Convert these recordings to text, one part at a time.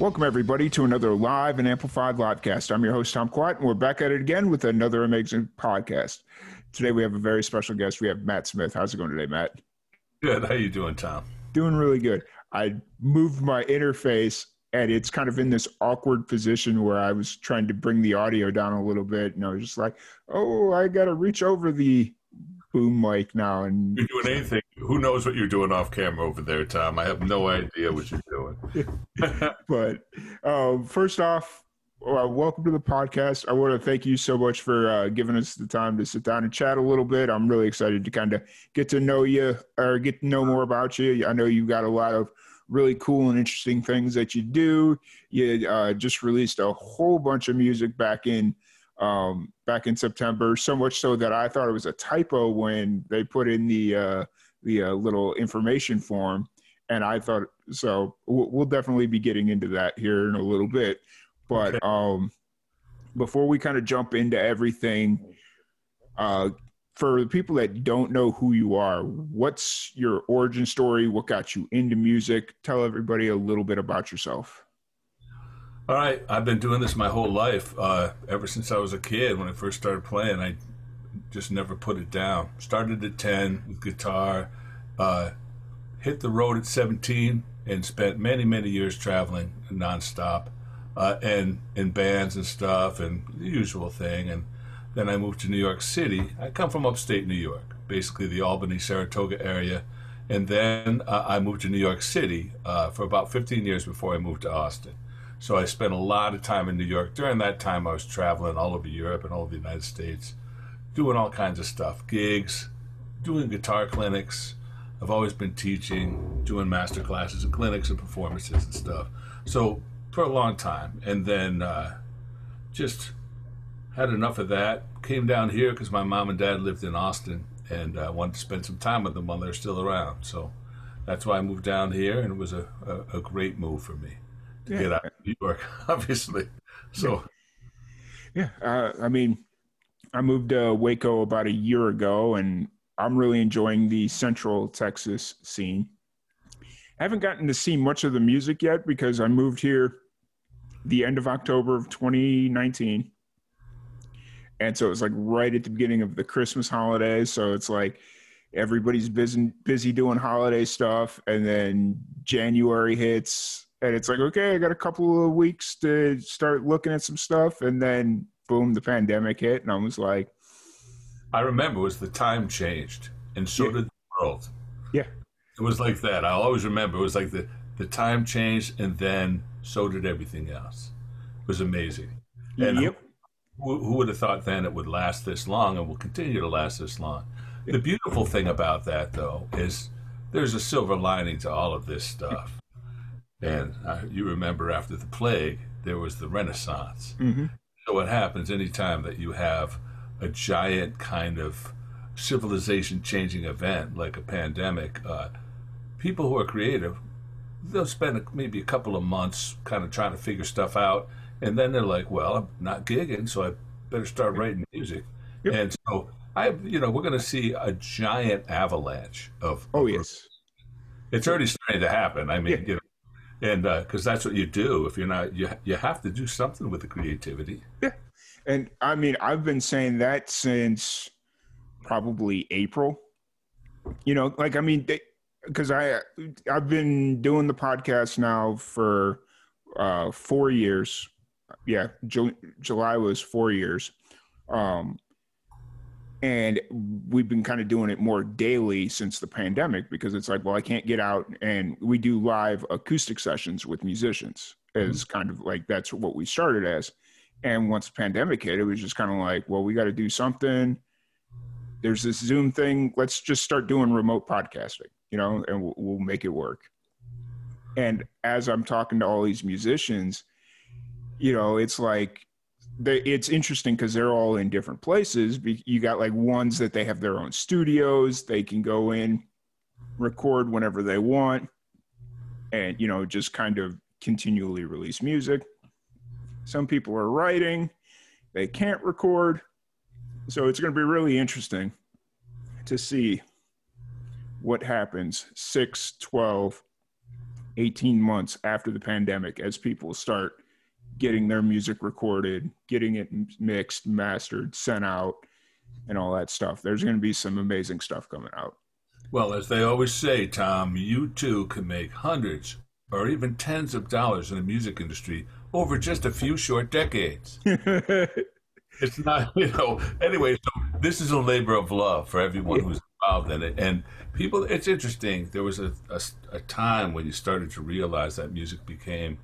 Welcome, everybody, to another live and amplified livecast. I'm your host, Tom Quat, and we're back at it again with another amazing podcast. Today, we have a very special guest. We have Matt Smith. How's it going today, Matt? Good. How you doing, Tom? Doing really good. I moved my interface, and it's kind of in this awkward position where I was trying to bring the audio down a little bit, and I was just like, "Oh, I got to reach over the boom mic now." And you're doing anything. Who knows what you're doing off camera over there, Tom? I have no idea what you're doing. but uh, first off, uh, welcome to the podcast. I want to thank you so much for uh, giving us the time to sit down and chat a little bit. I'm really excited to kind of get to know you or get to know more about you. I know you've got a lot of really cool and interesting things that you do. You uh, just released a whole bunch of music back in um, back in September, so much so that I thought it was a typo when they put in the uh, the uh, little information form. And I thought so. We'll definitely be getting into that here in a little bit. But okay. um, before we kind of jump into everything, uh, for the people that don't know who you are, what's your origin story? What got you into music? Tell everybody a little bit about yourself. All right, I've been doing this my whole life. Uh, ever since I was a kid, when I first started playing, I just never put it down. Started at 10 with guitar, uh, hit the road at 17, and spent many, many years traveling nonstop uh, and in bands and stuff and the usual thing. And then I moved to New York City. I come from upstate New York, basically the Albany, Saratoga area. And then uh, I moved to New York City uh, for about 15 years before I moved to Austin. So I spent a lot of time in New York. During that time, I was traveling all over Europe and all over the United States doing all kinds of stuff gigs, doing guitar clinics. I've always been teaching, doing master classes and clinics and performances and stuff. So for a long time. And then uh, just had enough of that. Came down here because my mom and dad lived in Austin and I uh, wanted to spend some time with them while they're still around. So that's why I moved down here, and it was a, a, a great move for me to yeah. get out of New York, obviously. So, yeah, uh, I mean, I moved to Waco about a year ago, and I'm really enjoying the Central Texas scene. I haven't gotten to see much of the music yet because I moved here the end of October of 2019. And so it was like right at the beginning of the Christmas holidays. So it's like everybody's busy busy doing holiday stuff, and then January hits, and it's like okay, I got a couple of weeks to start looking at some stuff, and then boom, the pandemic hit, and I was like, I remember it was the time changed, and so yeah. did the world. Yeah, it was like that. I always remember it was like the the time changed, and then so did everything else. It was amazing. And yep. who, who would have thought then it would last this long, and will continue to last this long? The beautiful thing about that, though, is there's a silver lining to all of this stuff. And uh, you remember after the plague, there was the Renaissance. Mm-hmm. So what happens anytime that you have a giant kind of civilization changing event like a pandemic, uh, people who are creative, they'll spend maybe a couple of months kind of trying to figure stuff out. And then they're like, well, I'm not gigging, so I better start writing music. Yep. And so I, you know, we're going to see a giant avalanche of. Oh, yes. It's already starting to happen. I mean, yeah. you know, and because uh, that's what you do. If you're not you you have to do something with the creativity. Yeah. And i mean i've been saying that since probably april. You know like i mean because i i've been doing the podcast now for uh four years. Yeah Ju- july was four years. Um and we've been kind of doing it more daily since the pandemic because it's like well i can't get out and we do live acoustic sessions with musicians as mm-hmm. kind of like that's what we started as and once the pandemic hit it was just kind of like well we got to do something there's this Zoom thing. Let's just start doing remote podcasting, you know, and we'll, we'll make it work. And as I'm talking to all these musicians, you know, it's like they, it's interesting because they're all in different places. You got like ones that they have their own studios, they can go in, record whenever they want, and you know, just kind of continually release music. Some people are writing, they can't record. So it's going to be really interesting to see what happens 6, 12, 18 months after the pandemic as people start getting their music recorded, getting it mixed, mastered, sent out, and all that stuff. There's going to be some amazing stuff coming out. Well, as they always say, Tom, you too can make hundreds or even tens of dollars in the music industry over just a few short decades. it's not, you know, anyway, so this is a labor of love for everyone who's involved in it. And people, it's interesting. There was a, a, a time when you started to realize that music became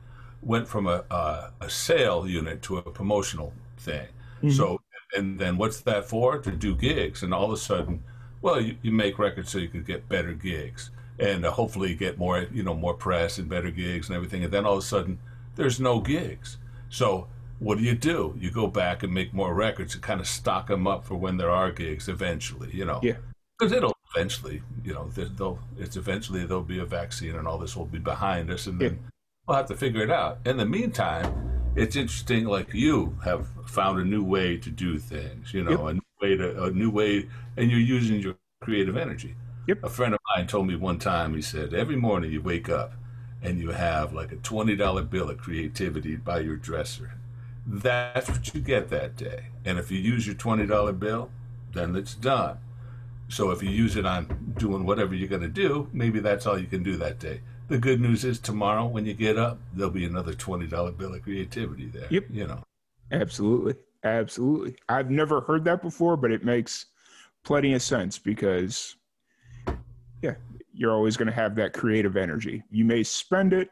went from a, a, a sale unit to a promotional thing. Mm-hmm. So, and then what's that for? To do gigs. And all of a sudden, well, you, you make records so you could get better gigs and uh, hopefully get more, you know, more press and better gigs and everything. And then all of a sudden, there's no gigs. So, what do you do? You go back and make more records and kind of stock them up for when there are gigs eventually, you know. Yeah. Because it'll eventually, you know, they'll, it's eventually there'll be a vaccine and all this will be behind us. And then yeah we'll have to figure it out. In the meantime, it's interesting. Like you have found a new way to do things. You know, yep. a new way to a new way, and you're using your creative energy. Yep. A friend of mine told me one time. He said every morning you wake up and you have like a twenty dollar bill of creativity by your dresser. That's what you get that day. And if you use your twenty dollar bill, then it's done. So if you use it on doing whatever you're going to do, maybe that's all you can do that day. The good news is tomorrow when you get up, there'll be another twenty dollar bill of creativity there. Yep. You know. Absolutely. Absolutely. I've never heard that before, but it makes plenty of sense because yeah, you're always going to have that creative energy. You may spend it,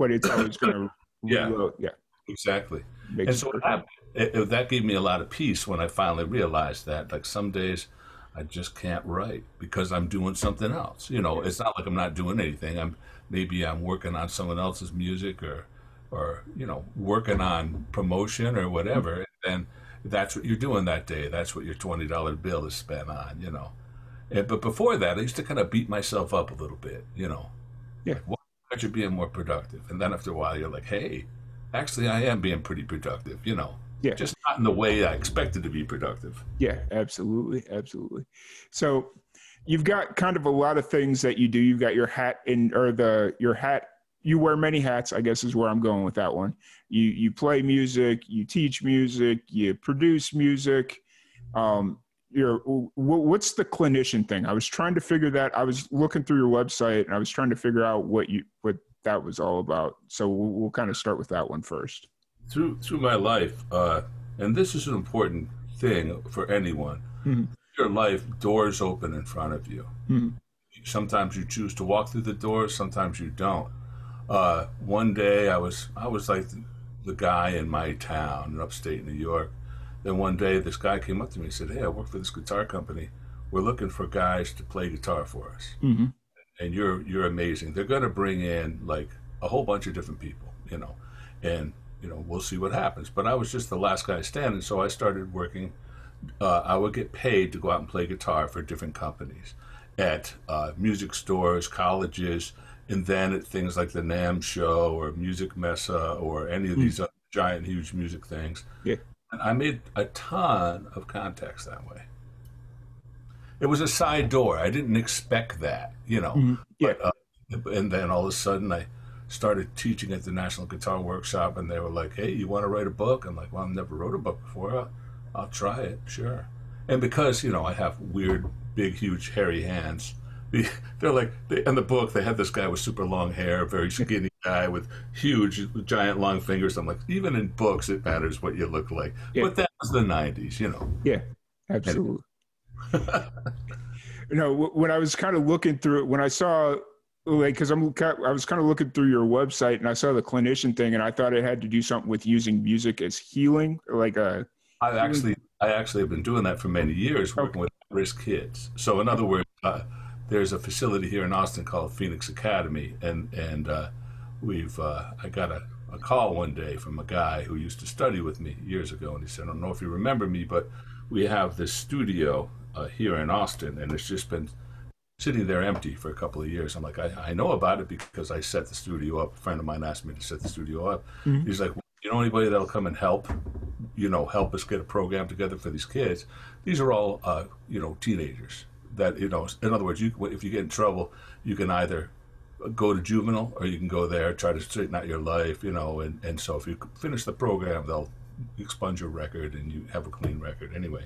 but it's always going to yeah. Reload. Yeah. Exactly. Makes and so that, it, that gave me a lot of peace when I finally realized that like some days I just can't write because I'm doing something else. You know, it's not like I'm not doing anything. I'm maybe I'm working on someone else's music or or you know working on promotion or whatever. And that's what you're doing that day. That's what your twenty dollar bill is spent on. You know. And, but before that, I used to kind of beat myself up a little bit. You know. Yeah. Like, why aren't you being more productive? And then after a while, you're like, hey, actually, I am being pretty productive. You know. Yeah. Just not in the way I expected to be productive. Yeah, absolutely. Absolutely. So you've got kind of a lot of things that you do. You've got your hat in or the your hat you wear many hats, I guess is where I'm going with that one. You you play music, you teach music, you produce music. Um, you're what's the clinician thing? I was trying to figure that. I was looking through your website and I was trying to figure out what you what that was all about. So we'll, we'll kind of start with that one first through through my life, uh, and this is an important thing for anyone. Mm-hmm. Your life, doors open in front of you. Mm-hmm. Sometimes you choose to walk through the doors. Sometimes you don't. Uh, one day, I was I was like the, the, guy in my town in upstate New York. Then one day, this guy came up to me and said, "Hey, I work for this guitar company. We're looking for guys to play guitar for us, mm-hmm. and you're you're amazing. They're going to bring in like a whole bunch of different people, you know, and you know, we'll see what happens. But I was just the last guy standing, so I started working. Uh, I would get paid to go out and play guitar for different companies at uh, music stores, colleges, and then at things like the NAMM show or Musikmesse or any of hmm. these mm. giant, huge music things. Yeah. And I made a ton of contacts that way. It was a side door. I didn't expect that, you know. Mm-hmm. Yeah. But, uh, and then all of a sudden, I started teaching at the National Guitar Workshop, and they were like, "Hey, you want to write a book?" I'm like, "Well, I've never wrote a book before. I'll, try it, sure." And because you know I have weird, big, huge, hairy hands, they're like, they, in the book they had this guy with super long hair, very skinny guy with huge, giant, long fingers. I'm like, even in books, it matters what you look like. Yeah. But that was the '90s, you know. Yeah, absolutely. you know, when I was kind of looking through it, when I saw like because i'm i was kind of looking through your website and i saw the clinician thing and i thought it had to do something with using music as healing like a i actually i actually have been doing that for many years working okay. with risk kids. So in other words, uh, there's a facility here in Austin called Phoenix Academy, and and uh, we've uh, I got a, a call one day from a guy who used to study with me years ago, and he said, I don't know if you remember me, but we have this studio uh, here in Austin, and it's just been sitting there empty for a couple of years. I'm like, I, I know about it because I set the studio up. A friend of mine asked me to set the studio up. Mm-hmm. He's like, you know anybody that'll come and help, you know, help us get a program together for these kids? These are all, uh, you know, teenagers that, you know, in other words, you, if you get in trouble, you can either go to juvenile or you can go there, try to straighten out your life, you know, and, and so if you finish the program, they'll expunge your record and you have a clean record anyway.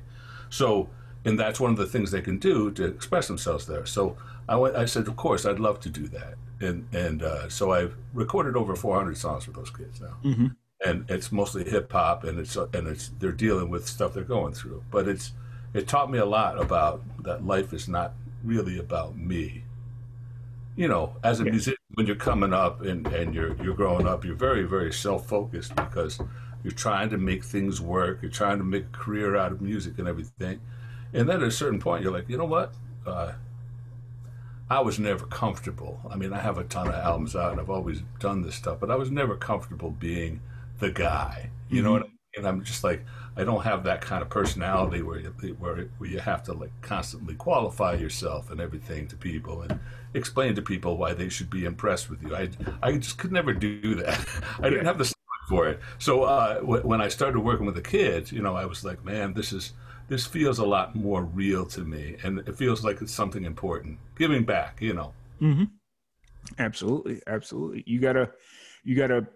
So, and that's one of the things they can do to express themselves there. So I, went, I said, of course, I'd love to do that. And, and uh, so I've recorded over 400 songs for those kids now. Mm-hmm and it's mostly hip hop, and it's and it's they're dealing with stuff they're going through. But it's it taught me a lot about that life is not really about me. You know, as a yeah. musician, when you're coming up and, and you're you're growing up, you're very very self focused because you're trying to make things work. You're trying to make a career out of music and everything. And then at a certain point, you're like, you know what? Uh, I was never comfortable. I mean, I have a ton of albums out, and I've always done this stuff, but I was never comfortable being the guy. You mm-hmm. know what I mean? And I'm just like, I don't have that kind of personality where you, where where you have to like constantly qualify yourself and everything to people and explain to people why they should be impressed with you. I I just could never do that. I didn't have the for it. So uh, w- when I started working with the kids, you know, I was like, man, this is this feels a lot more real to me, and it feels like it's something important. Giving back, you know. Mm-hmm. Absolutely, absolutely. You gotta you gotta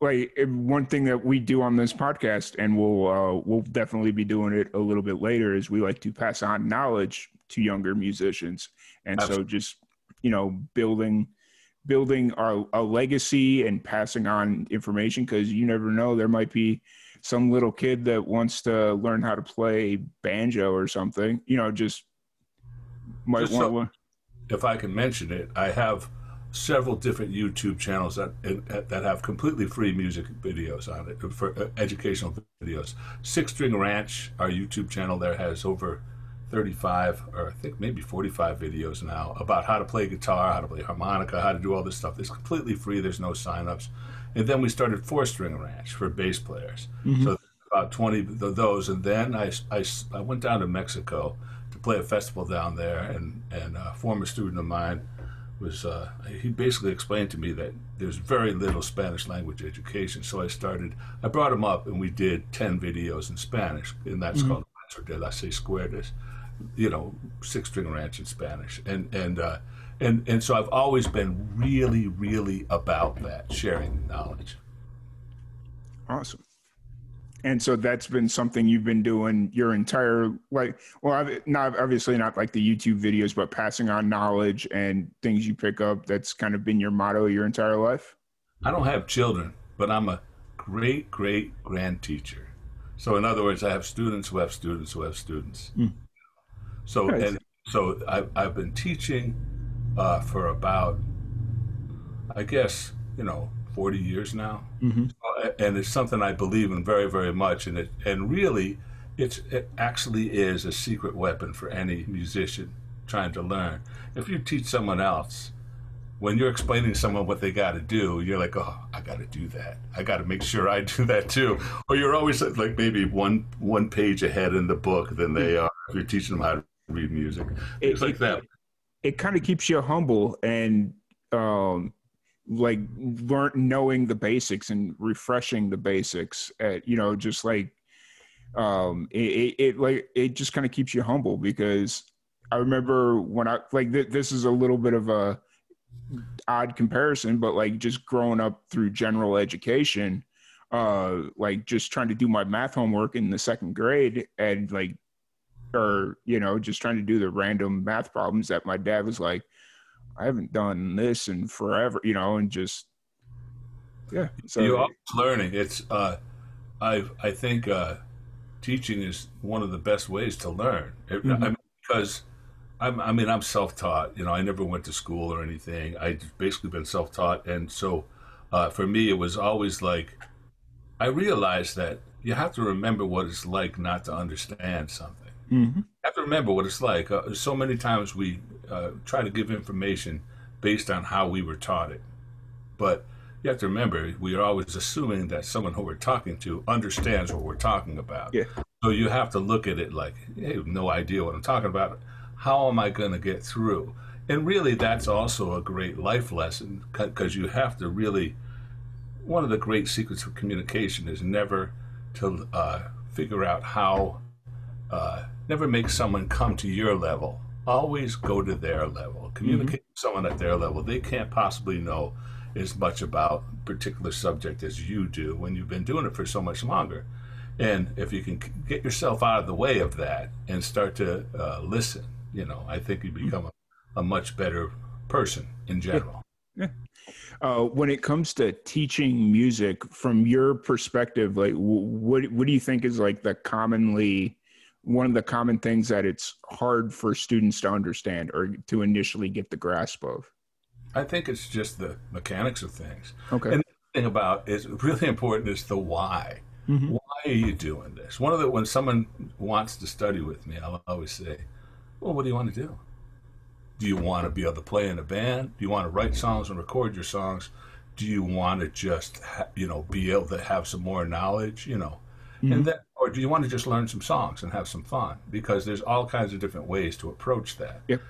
like one thing that we do on this podcast and we'll uh, we'll definitely be doing it a little bit later is we like to pass on knowledge to younger musicians and Absolutely. so just you know building building our a legacy and passing on information because you never know there might be some little kid that wants to learn how to play banjo or something you know just might just want so, if i can mention it i have several different YouTube channels that that have completely free music videos on it for uh, educational videos. Six String Ranch, our YouTube channel there has over 35 or I think maybe 45 videos now about how to play guitar, how to play harmonica, how to do all this stuff. It's completely free. There's no signups. And then we started Four String Ranch for bass players. Mm-hmm. So about 20 of those. And then I, I, I went down to Mexico to play a festival down there, and, and a former student of mine was uh, he basically explained to me that there's very little Spanish language education. So I started, I brought him up and we did 10 videos in Spanish, and that's mm-hmm. called Rancho de las Seis Cuerdas, you know, six string ranch in Spanish. And, and, uh, and, and so I've always been really, really about that, sharing knowledge. Awesome and so that's been something you've been doing your entire like well not obviously not like the youtube videos but passing on knowledge and things you pick up that's kind of been your motto your entire life i don't have children but i'm a great great grand teacher so in other words i have students who have students who have students mm. so nice. and so I've, I've been teaching uh, for about i guess you know 40 years now. Mm-hmm. Uh, and it's something I believe in very, very much. And it, and really, it's, it actually is a secret weapon for any musician trying to learn. If you teach someone else, when you're explaining to someone what they got to do, you're like, oh, I got to do that. I got to make sure I do that too. Or you're always like maybe one one page ahead in the book than they are if you're teaching them how to read music. It's like that. It, it kind of keeps you humble and um, like learn knowing the basics and refreshing the basics at you know just like um it, it, it like it just kind of keeps you humble because i remember when i like th- this is a little bit of a odd comparison but like just growing up through general education uh like just trying to do my math homework in the second grade and like or you know just trying to do the random math problems that my dad was like I haven't done this in forever, you know, and just yeah. So you're learning. It's uh, I I think uh, teaching is one of the best ways to learn. It, mm-hmm. I mean, because I'm, I mean I'm self-taught. You know, I never went to school or anything. I basically been self-taught, and so uh, for me, it was always like I realized that you have to remember what it's like not to understand something. Mm-hmm. You have to remember what it's like. Uh, so many times we uh, try to give information based on how we were taught it. But you have to remember, we are always assuming that someone who we're talking to understands what we're talking about. Yeah. So you have to look at it like, hey, no idea what I'm talking about. How am I going to get through? And really, that's also a great life lesson because you have to really. One of the great secrets of communication is never to uh, figure out how, uh, never make someone come to your level. Always go to their level. Communicate with someone at their level. They can't possibly know as much about a particular subject as you do when you've been doing it for so much longer. And if you can get yourself out of the way of that and start to uh, listen, you know, I think you become a, a much better person in general. Yeah. Uh, when it comes to teaching music, from your perspective, like what what do you think is like the commonly one of the common things that it's hard for students to understand or to initially get the grasp of? I think it's just the mechanics of things. Okay. And the thing about is really important is the why. Mhm. Why are you doing this? One of the when someone wants to study with me, I'll always say, "Well, what do you want to do? Do you want to be able to play in a band? Do you want to write songs and record your songs? Do you want to just ha- you know be able to have some more knowledge? You know, and then or do you want to just learn some songs and have some fun? Because there's all kinds of different ways to approach that. Yep.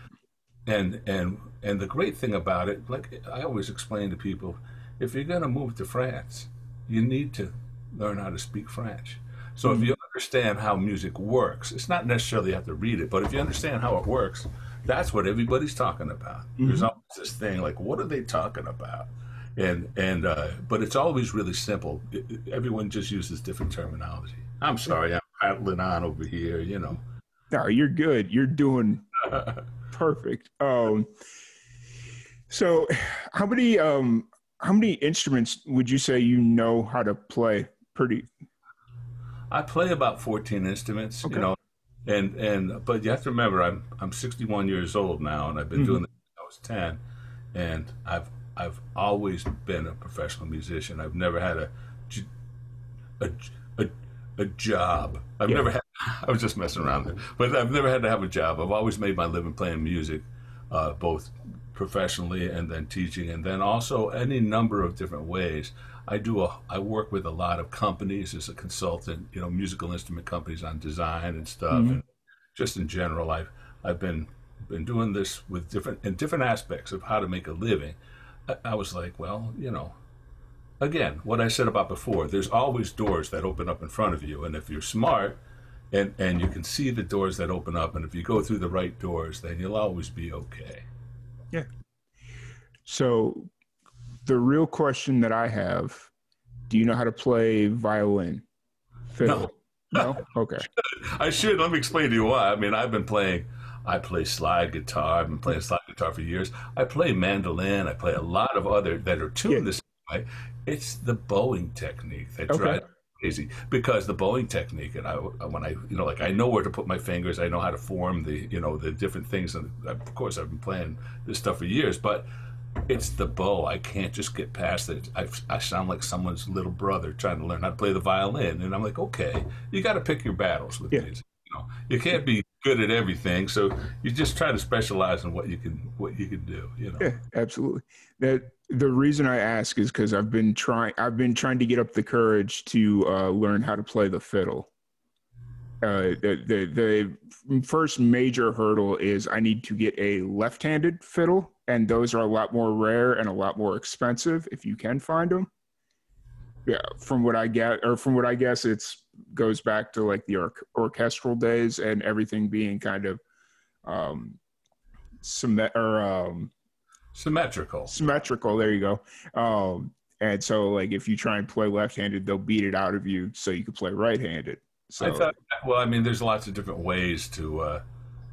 and and and the great thing about it like i always explain to people if you're going to move to france you need to learn how to speak french. So if you understand how music works it's not necessarily you have to read it but if you understand how it works that's what everybody's talking about. There's always this thing like what are they talking about? And and uh, but it's always really simple. It- everyone just uses different terminology i'm sorry i'm rattling on over here you know No, you're good. You're doing perfect. Um, so how many um how many instruments would you say you know how to play? Pretty I play about 14 instruments, Okay. you know, and and but you have to remember I'm I'm 61 years old now, and I've been doing this since I was 10, and I've I've always been a professional musician. I've never had a a a, job. I've Yeah. never had. I was just messing around there, but I've never had to have a job. I've always made my living playing music, uh, both professionally and then teaching, and then also any number of different ways. I do a. I work with a lot of companies as a consultant. You know, musical instrument companies on design and stuff, and just in general. I've I've been been doing this with different in different aspects of how to make a living. I, I was like, well, you know, again, what I said about before, there's always doors that open up in front of you. And if you're smart and, and you can see the doors that open up, and if you go through the right doors, then you'll always be okay. Yeah. So the real question that I have, do you know how to play violin? Fiddle? No. Okay. I should. Let me explain to you why. I mean, I've been playing, I play slide guitar. I've been playing slide guitar for years. I play mandolin. I play a lot of other that are tuned Yeah. the way. It's the bowing technique that Okay. crazy because the bowing technique, and I, when I, you know, like I know where to put my fingers. I know how to form the, you know, the different things. And of course, I've been playing this stuff for years, but it's the bow. I can't just get past it. I, I sound like someone's little brother trying to learn how to play the violin, and I'm like, okay, you got to pick your battles with Yeah. these. You know, you can't be good at everything, so you just try to specialize in what you can what you can do. You know, Yeah, absolutely. That the reason I ask is because I've been trying. I've been trying to get up the courage to uh, learn how to play the fiddle. Uh, the, the the first major hurdle is I need to get a left-handed fiddle, and those are a lot more rare and a lot more expensive if you can find them. Yeah, from what I get, or from what I guess, it's goes back to like the or- orchestral days and everything being kind of um, symmet- or um, symmetrical. symmetrical. There you go. Um, and so, like, if you try and play left-handed, they'll beat it out of you, so you can play right-handed. So, I thought, well, I mean, there's lots of different ways to, uh,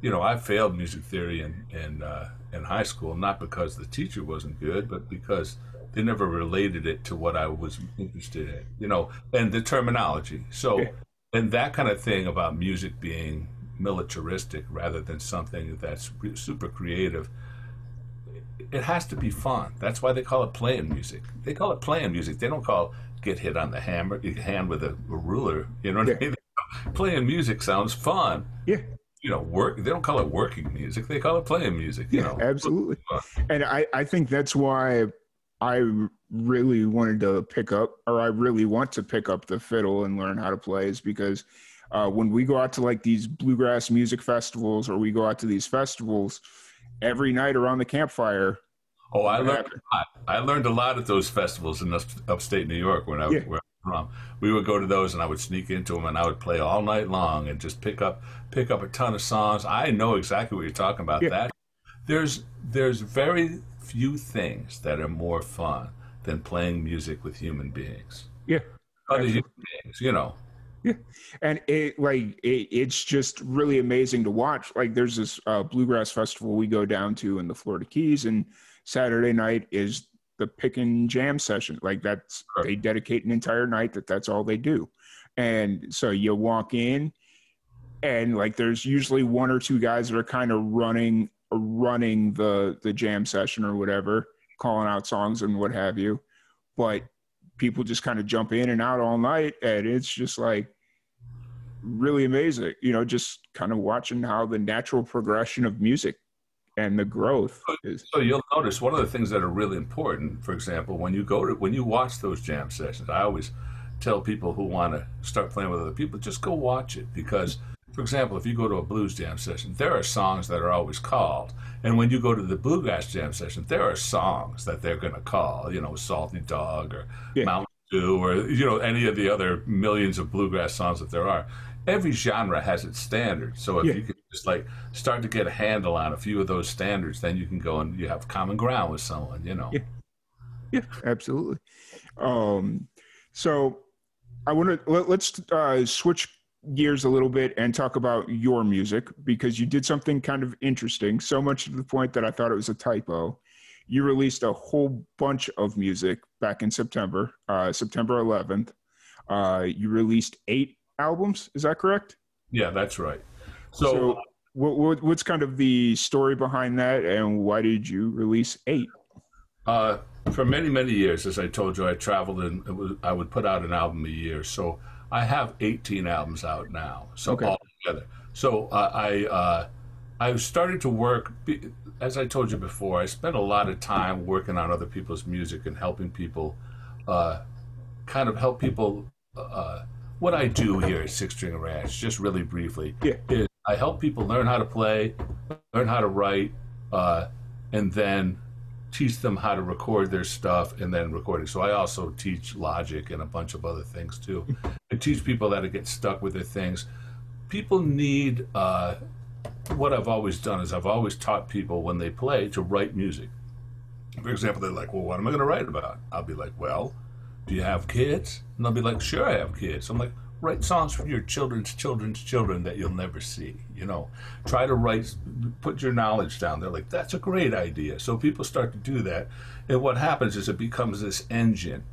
you know, I failed music theory in in uh, in high school, not because the teacher wasn't good, but because they never related it to what I was interested in, you know, and the terminology. So, Yeah. and that kind of thing about music being militaristic rather than something that's super creative. It has to be fun. That's why they call it playing music. They call it playing music. They don't call get hit on the hammer, hand with a, a ruler. You know what Yeah. I mean? playing music sounds fun. yeah, you know, work. They don't call it working music; they call it playing music. You yeah, know, absolutely. And I, I think that's why I really wanted to pick up, or I really want to pick up the fiddle and learn how to play, is because uh, when we go out to like these bluegrass music festivals, or we go out to these festivals, every night around the campfire. Oh, I learned. I learned a lot at those festivals in upstate New York when I was. From. We would go to those, and I would sneak into them, and I would play all night long, and just pick up pick up a ton of songs. I know exactly what you're talking about. Yeah. That there's there's very few things that are more fun than playing music with human beings. Yeah, other human beings, you know. And it like it, it's just really amazing to watch. Like, there's this uh, bluegrass festival we go down to in the Florida Keys, and Saturday night is the pick and jam session. Like that's right. they dedicate an entire night that that's all they do. And so you walk in and like there's usually one or two guys that are kind of running running the the jam session or whatever, calling out songs and what have you. But people just kind of jump in and out all night and it's just like really amazing, you know, just kind of watching how the natural progression of music and the growth is. So you'll notice one of the things that are really important. For example, when you go to when you watch those jam sessions, I always tell people who want to start playing with other people, just go watch it because. For example, if you go to a blues jam session, there are songs that are always called. And when you go to the bluegrass jam session, there are songs that they're going to call, you know, Salty Dog or yeah. Mountain Dew or, you know, any of the other millions of bluegrass songs that there are every genre has its standards. So if yeah. you can just like start to get a handle on a few of those standards, then you can go and you have common ground with someone, you know. Yeah, yeah absolutely. Um, so I want to let, us uh, switch gears a little bit and talk about your music because you did something kind of interesting, so much to the point that I thought it was a typo. You released a whole bunch of music back in September, uh, September 11th. Uh, you released eight albums. Is that correct? Yeah, that's right. So, so what, what, what's kind of the story behind that, and why did you release eight? Uh, for many many years, as I told you, I traveled and was, I would put out an album a year. So I have 18 albums out now. So okay. all together. So uh, I uh, I started to work. As I told you before, I spent a lot of time working on other people's music and helping people, uh, kind of help people uh, what I do here at Six String Ranch, just really briefly, yeah. is I help people learn how to play, learn how to write, uh, and then teach them how to record their stuff and then record it. So I also teach logic and a bunch of other things too. I teach people how to get stuck with their things. People need uh, what I've always done is I've always taught people when they play to write music. For example, they're like, "Well, what am I going to write about?" I'll be like, "Well." Do you have kids? And they'll be like, sure, I have kids. I'm like, write songs for your children's children's children that you'll never see. You know, try to write, put your knowledge down. They're like, that's a great idea. So people start to do that. And what happens is it becomes this engine.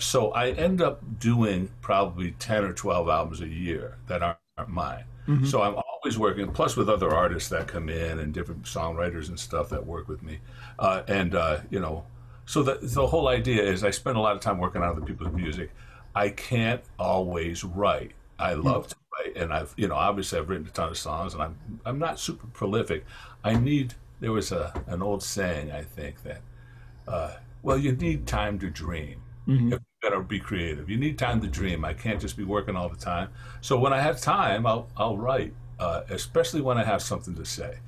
So I end up doing probably 10 or 12 albums a year that aren't, aren't mine. Mm-hmm. So I'm always working, plus with other artists that come in and different songwriters and stuff that work with me. Uh, and, uh, you know, so the, the whole idea is I spend a lot of time working on other people's music. I can't always write. I hmm. love to write, and I've you know obviously I've written a ton of songs, and I'm I'm not super prolific. I need there was a an old saying I think that uh, well you need time to dream. Mm-hmm. If you're gonna be creative, you need time to dream. I can't just be working all the time. So when I have time, I'll I'll write, uh, especially when I have something to say.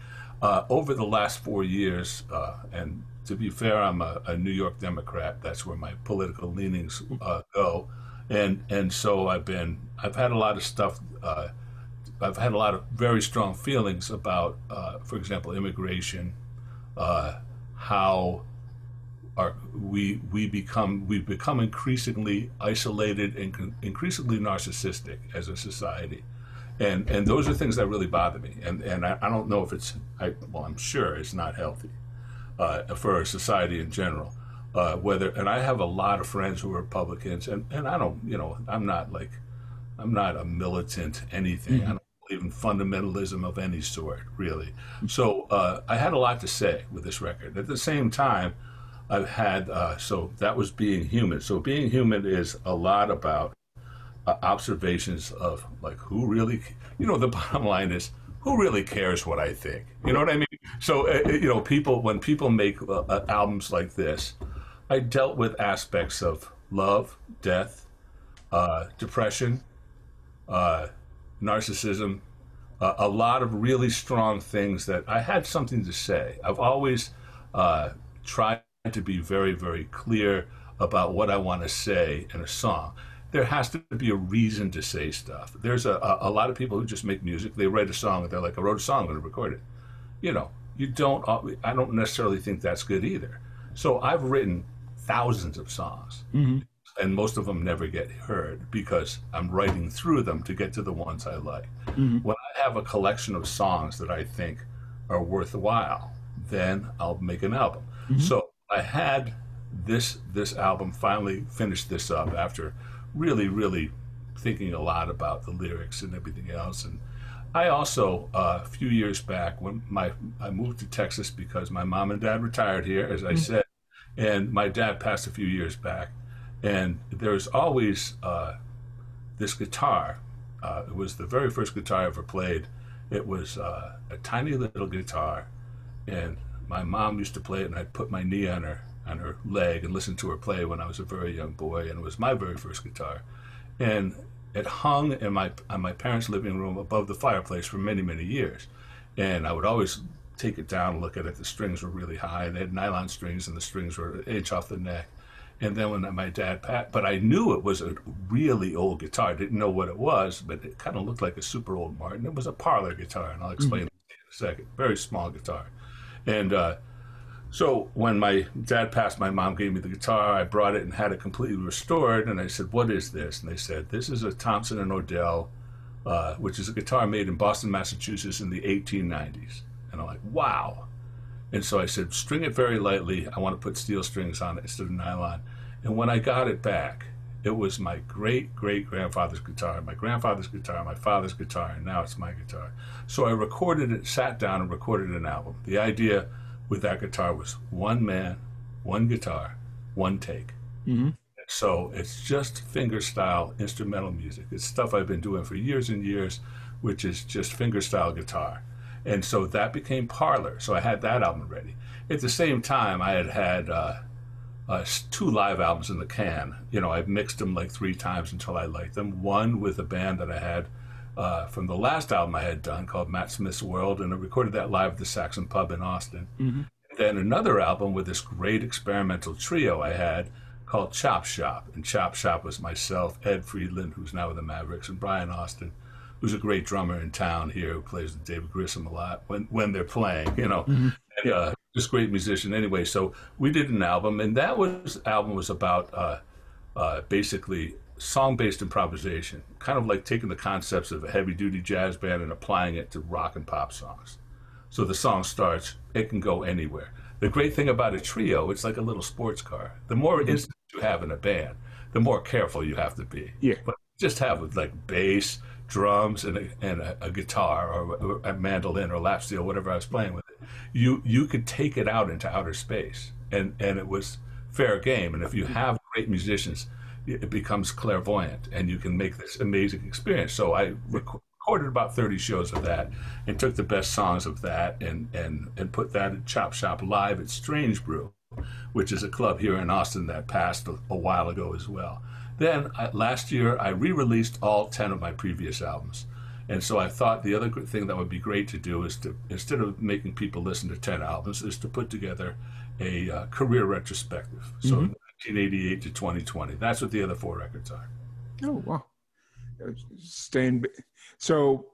Uh, over the last four years, uh, and to be fair, I'm a, a, New York Democrat. That's where my political leanings uh, go, and and so I've been I've had a lot of stuff. Uh, I've had a lot of very strong feelings about, uh, for example, immigration, uh, how our, we we become we've become increasingly isolated and increasingly narcissistic as a society. And, and those are things that really bother me. And, and I, I don't know if it's, I, well, I'm sure it's not healthy uh, for society in general. Uh, whether and I have a lot of friends who are Republicans, and, and I don't, you know, I'm not like, I'm not a militant anything. Mm-hmm. I don't believe in fundamentalism of any sort, really. So uh, I had a lot to say with this record. At the same time, I've had uh, so that was being human. So being human is a lot about uh, observations of like who really, you know, the bottom line is who really cares what I think? You know what I mean? So, uh, uh, you know, people, when people make uh, uh, albums like this, I dealt with aspects of love, death, uh, depression, uh, narcissism, a lot of really strong things that I had something to say. I've always tried to be very, very clear about what I want to say in a song there has to be a reason to say stuff. There's a, a, a, lot of people who just make music. They write a song and they're like, I wrote a song, I'm going to record it. You know, you don't, I don't necessarily think that's good either. So I've written thousands of songs mm-hmm. and most of them never get heard because I'm writing through them to get to the ones I like. Mm-hmm. When I have a collection of songs that I think are worthwhile, then I'll make an album. Mm-hmm. So I had this, this album finally finished this up after really, really thinking a lot about the lyrics and everything else. And I also, uh, a few years back, when my I moved to Texas because my mom and dad retired here, as I mm-hmm. said, and my dad passed a few years back. And there's always uh, this guitar. Uh, it was the very first guitar I ever played. It was uh, a tiny little guitar, and my mom used to play it, and I'd put my knee on her on her leg and listened to her play when I was a very young boy, and it was my very first guitar. And it hung in my on my parents' living room above the fireplace for many many years, and I would always take it down and look at it. The strings were really high. They had nylon strings, and the strings were an inch off the neck. And then when my dad passed, but I knew it was a really old guitar. I didn't know what it was, but it kind of looked like a super old Martin. It was a parlor guitar, and I'll explain mm-hmm. in a second. Very small guitar, and uh, so when my dad passed, my mom gave me the guitar. I brought it and had it completely restored. And I said, "What is this?" And they said, "This is a Thompson and Odell, uh, which is a guitar made in Boston, Massachusetts, in the 1890s." And I'm like, "Wow!" And so I said, "String it very lightly. I want to put steel strings on it instead of nylon." And when I got it back, it was my great great grandfather's guitar, my grandfather's guitar, my father's guitar, and now it's my guitar. So I recorded it, sat down, and recorded an album. The idea with that guitar was one man, one guitar, one take. Mm-hmm. So it's just fingerstyle instrumental music. It's stuff I've been doing for years and years, which is just fingerstyle guitar. And so that became Parlor. So I had that album ready. At the same time, I had had uh, uh, two live albums in the can. You know, I've mixed them like three times until I liked them. One with a band that I had uh, from the last album I had done called Matt Smith's World, and I recorded that live at the Saxon Pub in Austin. Mm-hmm. Then another album with this great experimental trio I had called Chop Shop, and Chop Shop was myself, Ed Friedland, who's now with the Mavericks, and Brian Austin, who's a great drummer in town here who plays with David Grissom a lot when when they're playing, you know. Mm-hmm. And, uh, just great musician anyway. So we did an album, and that was album was about uh, uh, basically song based improvisation, kind of like taking the concepts of a heavy duty jazz band and applying it to rock and pop songs. So the song starts, it can go anywhere. The great thing about a trio, it's like a little sports car. The more mm-hmm. instruments you have in a band, the more careful you have to be. Yeah. But just have like bass, drums, and a, and a, a guitar or a mandolin or lap steel, whatever I was playing with it. You you could take it out into outer space, and and it was fair game. And if you have great musicians it becomes clairvoyant and you can make this amazing experience. So I rec- recorded about 30 shows of that and took the best songs of that and, and, and put that in Chop Shop live at Strange Brew, which is a club here in Austin that passed a, a while ago as well. Then I, last year, I re released all 10 of my previous albums. And so I thought the other thing that would be great to do is to, instead of making people listen to 10 albums, is to put together a uh, career retrospective. So mm-hmm. 1988 to 2020. That's what the other four records are. Oh wow! Staying so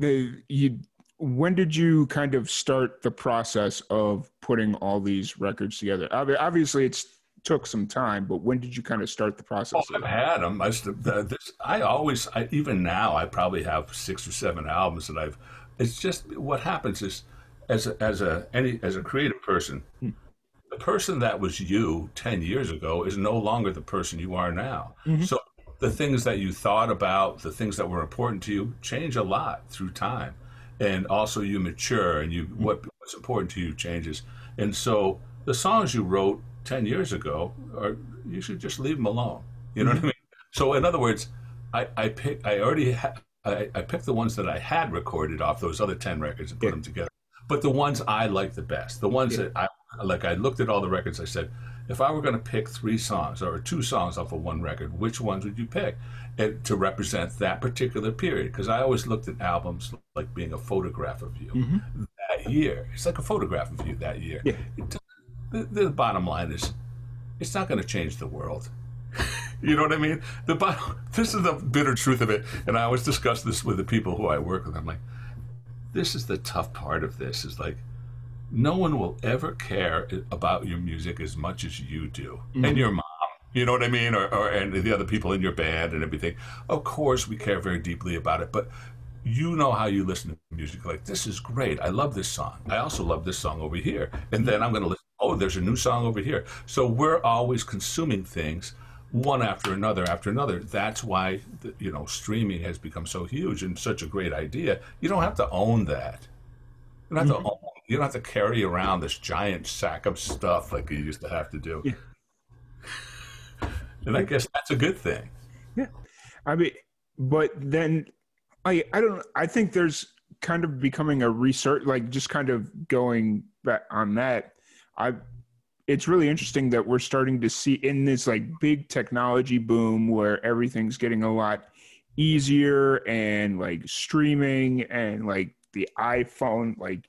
the you when did you kind of start the process of putting all these records together? Obviously, it's took some time, but when did you kind of start the process? Oh, I've had them. I, this, I always, I, even now, I probably have six or seven albums that I've. It's just what happens is, as a, as a any as a creative person, hmm the person that was you 10 years ago is no longer the person you are now. Mm-hmm. So the things that you thought about, the things that were important to you change a lot through time. And also you mature and you mm-hmm. what what's important to you changes. And so the songs you wrote 10 years ago are you should just leave them alone. You know mm-hmm. what I mean? So in other words, I I pick I already ha- I, I picked the ones that I had recorded off those other ten records and put yeah. them together. But the ones I like the best, the ones yeah. that I like, I looked at all the records. I said, if I were going to pick three songs or two songs off of one record, which ones would you pick and, to represent that particular period? Because I always looked at albums like being a photograph of you mm-hmm. that year. It's like a photograph of you that year. Yeah. It, the, the bottom line is, it's not going to change the world. you know what I mean? The bottom, this is the bitter truth of it, and I always discuss this with the people who I work with. I'm like, this is the tough part of this. Is like, no one will ever care about your music as much as you do, mm-hmm. and your mom. You know what I mean? Or, or and the other people in your band and everything. Of course, we care very deeply about it, but you know how you listen to music. Like, this is great. I love this song. I also love this song over here. And then I'm going to listen. Oh, there's a new song over here. So we're always consuming things one after another after another. That's why the, you know streaming has become so huge and such a great idea. You don't have to own that. You don't have mm-hmm. to own, You don't have to carry around this giant sack of stuff like you used to have to do. Yeah. And I guess that's a good thing. Yeah, I mean, but then I I don't I think there's kind of becoming a research like just kind of going back on that. I it's really interesting that we're starting to see in this like big technology boom where everything's getting a lot easier and like streaming and like the iPhone, like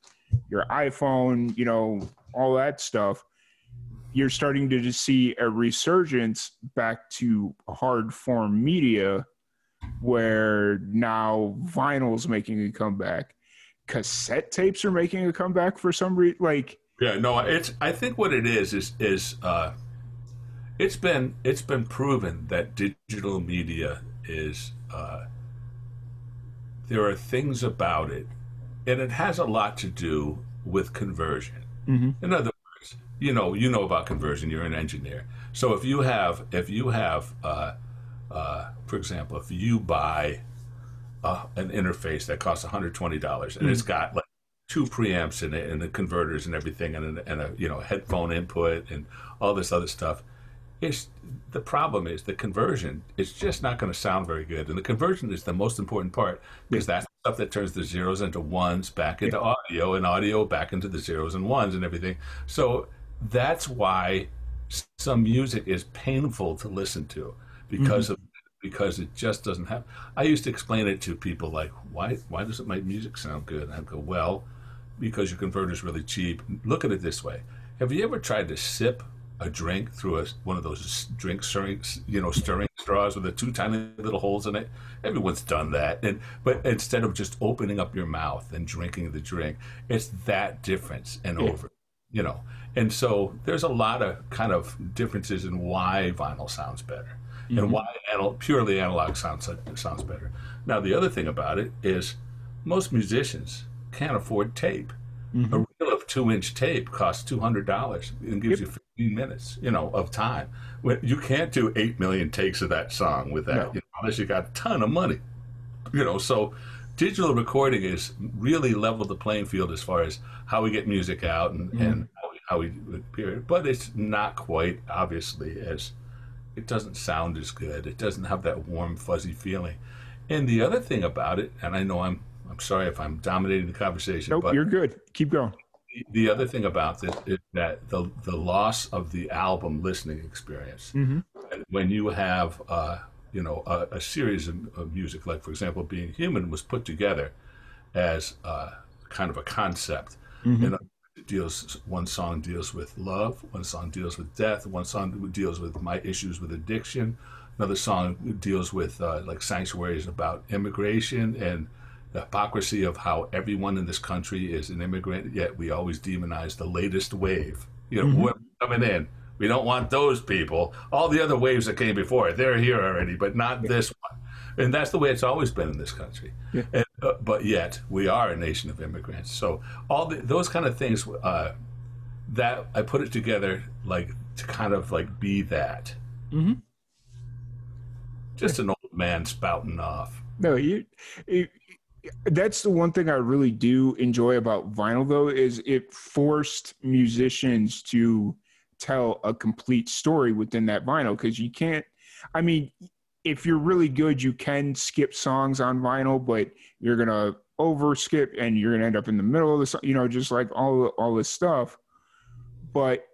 your iPhone, you know, all that stuff. You're starting to just see a resurgence back to hard form media where now vinyl's making a comeback. Cassette tapes are making a comeback for some reason. Like, yeah, no, it's. I think what it is is is uh, it's been it's been proven that digital media is. Uh, there are things about it, and it has a lot to do with conversion. Mm-hmm. In other words, you know, you know about conversion. You're an engineer, so if you have if you have, uh, uh, for example, if you buy uh, an interface that costs $120 and mm-hmm. it's got like two preamps in it and the converters and everything and a, and a you know headphone input and all this other stuff. It's the problem is the conversion. It's just not going to sound very good, and the conversion is the most important part because that's stuff that turns the zeros into ones back into yeah. audio and audio back into the zeros and ones and everything. So that's why some music is painful to listen to because mm-hmm. of because it just doesn't have. I used to explain it to people like, why why doesn't my music sound good? And I'd go, well, because your converter is really cheap. Look at it this way: Have you ever tried to sip a drink through a, one of those drink stirring, you know, stirring straws with the two tiny little holes in it? Everyone's done that, and but instead of just opening up your mouth and drinking the drink, it's that difference and yeah. over, you know. And so there's a lot of kind of differences in why vinyl sounds better mm-hmm. and why anal- purely analog sounds sounds better. Now the other thing about it is most musicians can't afford tape. Mm-hmm. A reel of two inch tape costs two hundred dollars and gives yep. you fifteen minutes, you know, of time. You can't do eight million takes of that song with that, no. you know, unless you got a ton of money. You know, so digital recording is really leveled the playing field as far as how we get music out and, mm-hmm. and how we, how we period. But it's not quite obviously as it doesn't sound as good. It doesn't have that warm fuzzy feeling. And the other thing about it, and I know I'm I'm sorry if I'm dominating the conversation. Nope, but you're good. Keep going. The other thing about this is that the the loss of the album listening experience. Mm-hmm. When you have, uh, you know, a, a series of, of, music, like for example, "Being Human" was put together as uh, kind of a concept. Mm-hmm. And it deals one song deals with love, one song deals with death, one song deals with my issues with addiction, another song deals with uh, like sanctuaries about immigration and the hypocrisy of how everyone in this country is an immigrant, yet we always demonize the latest wave. You know, mm-hmm. coming in, we don't want those people. All the other waves that came before, they're here already, but not this one. And that's the way it's always been in this country. Yeah. And, uh, but yet, we are a nation of immigrants. So all the, those kind of things, uh, that I put it together like to kind of like be that. Mm-hmm. Just an old man spouting off. No, you, you that's the one thing I really do enjoy about vinyl though is it forced musicians to tell a complete story within that vinyl because you can't I mean if you're really good, you can skip songs on vinyl, but you're gonna over skip and you're gonna end up in the middle of the you know, just like all all this stuff. But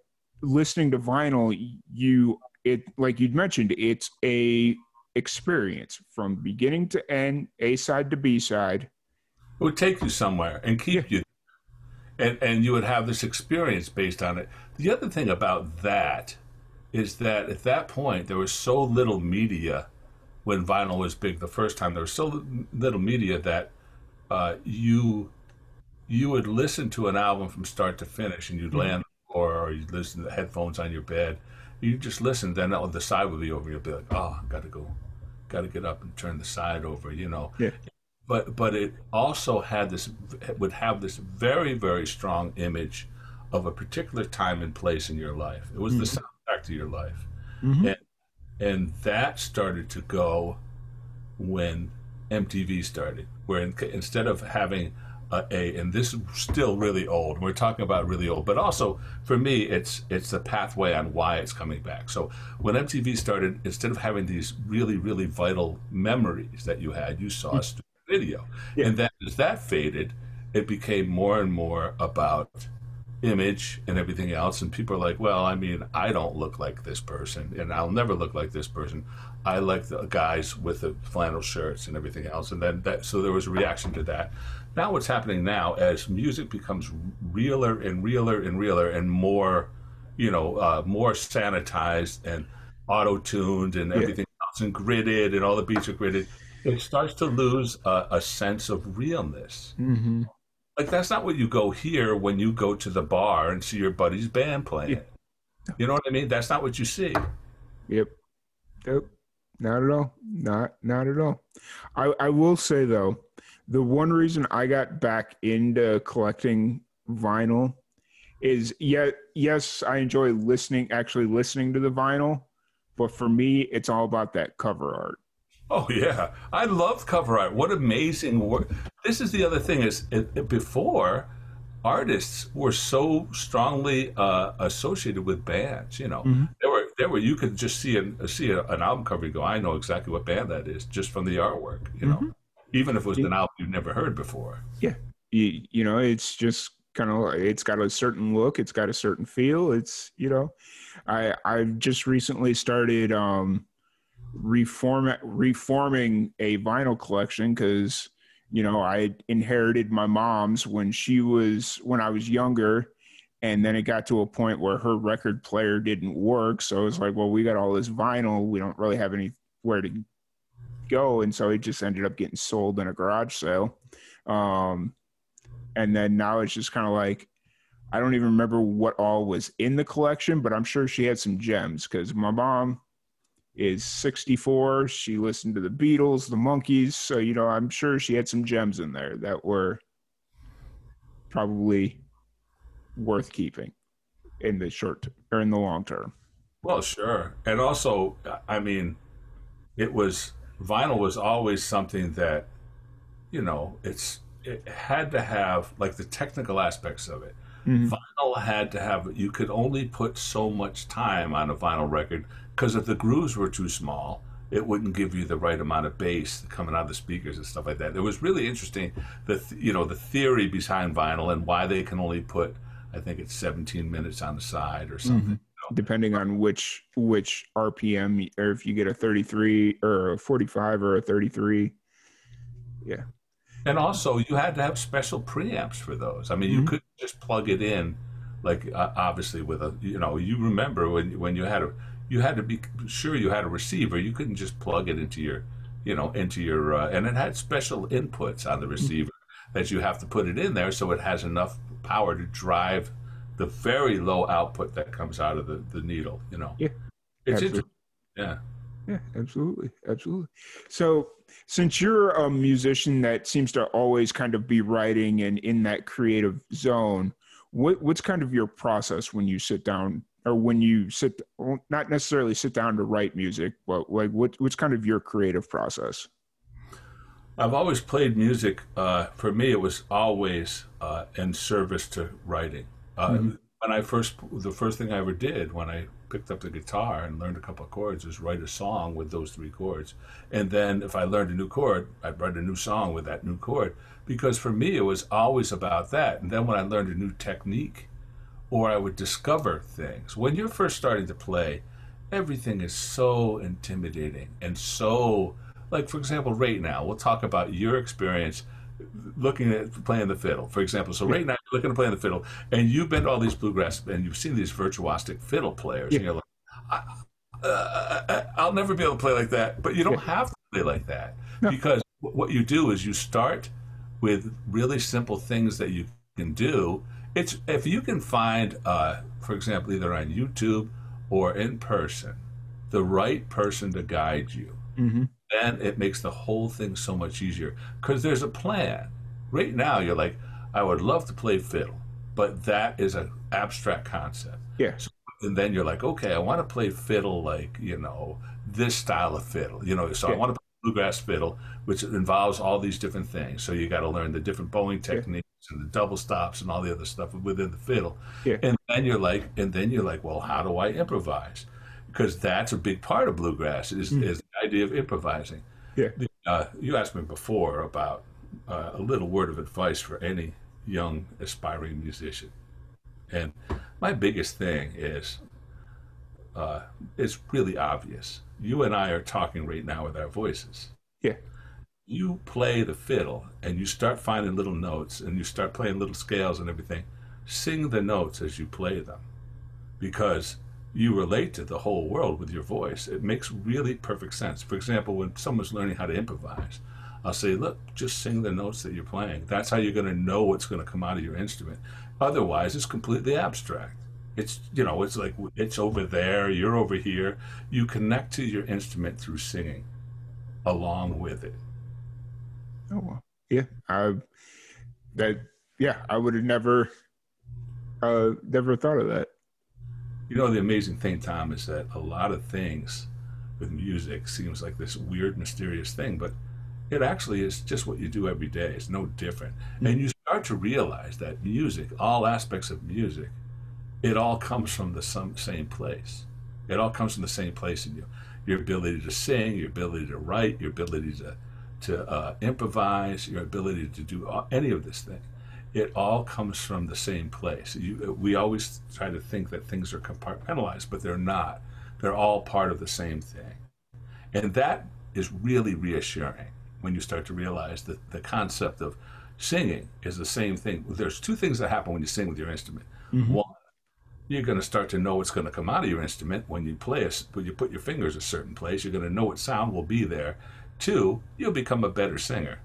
listening to vinyl, you it like you'd mentioned, it's a experience from beginning to end, A side to B side. It would take you somewhere and keep yeah. you and and you would have this experience based on it. The other thing about that is that at that point there was so little media when vinyl was big the first time. There was so little media that uh, you you would listen to an album from start to finish, and you'd mm-hmm. land or you'd listen to the headphones on your bed. You just listen, then the side would be over. You'd be like, "Oh, I got to go, got to get up and turn the side over," you know. Yeah but but it also had this would have this very very strong image of a particular time and place in your life. It was mm-hmm. the soundtrack to your life, mm-hmm. and and that started to go when MTV started, where in, instead of having a, a, and this is still really old. We're talking about really old, but also for me, it's it's the pathway on why it's coming back. So when MTV started, instead of having these really really vital memories that you had, you saw mm-hmm video. Yeah. And then as that faded, it became more and more about image and everything else. And people are like, well, I mean, I don't look like this person, and I'll never look like this person. I like the guys with the flannel shirts and everything else. And then that, so there was a reaction to that. Now, what's happening now as music becomes realer and realer and realer and more, you know, uh, more sanitized and auto tuned and everything yeah. else and gridded and all the beats are gridded it starts to lose a, a sense of realness. Mm-hmm. Like that's not what you go here when you go to the bar and see your buddy's band playing. Yeah. You know what I mean? That's not what you see. Yep. Yep. Not at all. Not not at all. I, I will say though, the one reason I got back into collecting vinyl is yet yes, I enjoy listening actually listening to the vinyl, but for me it's all about that cover art. Oh yeah, I love cover art. What amazing work! This is the other thing is it, before artists were so strongly uh, associated with bands. You know, mm-hmm. there were there were you could just see a, see a, an album cover and go, I know exactly what band that is just from the artwork. You know, mm-hmm. Even if it was yeah. an album you've never heard before. Yeah, you, you know, it's just kind of it's got a certain look, it's got a certain feel. It's you know, I I've just recently started. um reform reforming a vinyl collection because you know I inherited my mom's when she was when I was younger, and then it got to a point where her record player didn't work. So it was like, well, we got all this vinyl, we don't really have anywhere to go, and so it just ended up getting sold in a garage sale. Um, and then now it's just kind of like I don't even remember what all was in the collection, but I'm sure she had some gems because my mom is 64. She listened to the Beatles, the Monkees. So, you know, I'm sure she had some gems in there that were probably worth keeping in the short or in the long term. Well, sure. And also, I mean, it was vinyl was always something that, you know, it's it had to have like the technical aspects of it. Mm-hmm. Vinyl had to have you could only put so much time on a vinyl record because if the grooves were too small, it wouldn't give you the right amount of bass coming out of the speakers and stuff like that. It was really interesting the you know the theory behind vinyl and why they can only put I think it's 17 minutes on the side or something. Mm-hmm. Depending on which which RPM or if you get a 33 or a 45 or a 33. Yeah. And also you had to have special preamps for those. I mean, mm-hmm. you couldn't just plug it in like uh, obviously with a you know, you remember when when you had a you had to be sure you had a receiver. You couldn't just plug it into your, you know, into your, uh, and it had special inputs on the receiver that you have to put it in there so it has enough power to drive the very low output that comes out of the, the needle, you know. Yeah. It's interesting. Yeah. Yeah, absolutely. Absolutely. So, since you're a musician that seems to always kind of be writing and in that creative zone, what, what's kind of your process when you sit down or when you sit not necessarily sit down to write music but like what, what's kind of your creative process i've always played music uh, for me it was always uh, in service to writing uh, mm-hmm. when i first the first thing i ever did when i picked up the guitar and learned a couple of chords is write a song with those three chords. And then if I learned a new chord, I'd write a new song with that new chord. Because for me, it was always about that. And then when I learned a new technique, or I would discover things. When you're first starting to play, everything is so intimidating and so, like, for example, right now, we'll talk about your experience looking at playing the fiddle, for example. So right now you're looking at playing the fiddle, and you've been to all these bluegrass, and you've seen these virtuosic fiddle players, yeah. and you're like, I, will uh, never be able to play like that. But you don't yeah. have to play like that no. because what you do is you start with really simple things that you can do. It's if you can find, uh, for example, either on YouTube or in person, the right person to guide you. Mm-hmm then it makes the whole thing so much easier because there's a plan. Right now, you're like, I would love to play fiddle, but that is an abstract concept. Yeah. So, and then you're like, okay, I want to play fiddle like, you know, this style of fiddle. You know, so yeah. I want to play bluegrass fiddle, which involves all these different things. So you got to learn the different bowing techniques yeah. and the double stops and all the other stuff within the fiddle. Yeah. And then you're like, and then you're like, well, how do I improvise? Because that's a big part of bluegrass is, mm. is idea of improvising. Yeah. Uh, you asked me before about uh, a little word of advice for any young aspiring musician, and my biggest thing is uh, it's really obvious. You and I are talking right now with our voices. Yeah. You play the fiddle and you start finding little notes and you start playing little scales and everything. Sing the notes as you play them because you relate to the whole world with your voice. It makes really perfect sense. For example, when someone's learning how to improvise, I'll say, look, just sing the notes that you're playing. That's how you're going to know what's going to come out of your instrument. Otherwise, it's completely abstract. It's, you know, it's like it's over there, you're over here. You connect to your instrument through singing along with it. Oh, well. yeah. I, that, yeah, I would have never, uh, never thought of that. You know, the amazing thing, Tom, is that a lot of things with music seems like this weird, mysterious thing, but it actually is just what you do every day. It's no different. Mm-hmm. And you start to realize that music, all aspects of music, it all comes from the same place. It all comes from the same place in you. Your ability to sing, your ability to write, your ability to to uh, improvise, your ability to do any of this thing it all comes from the same place. You, we always try to think that things are compartmentalized, but they're not. They're all part of the same thing. And that is really reassuring when you start to realize that the concept of singing is the same thing. There's two things that happen when you sing with your instrument. Mm-hmm. One, you're going to start to know what's going to come out of your instrument when you play a, when you put your fingers a certain place. You're going to know what sound will be there. Two, you'll become a better singer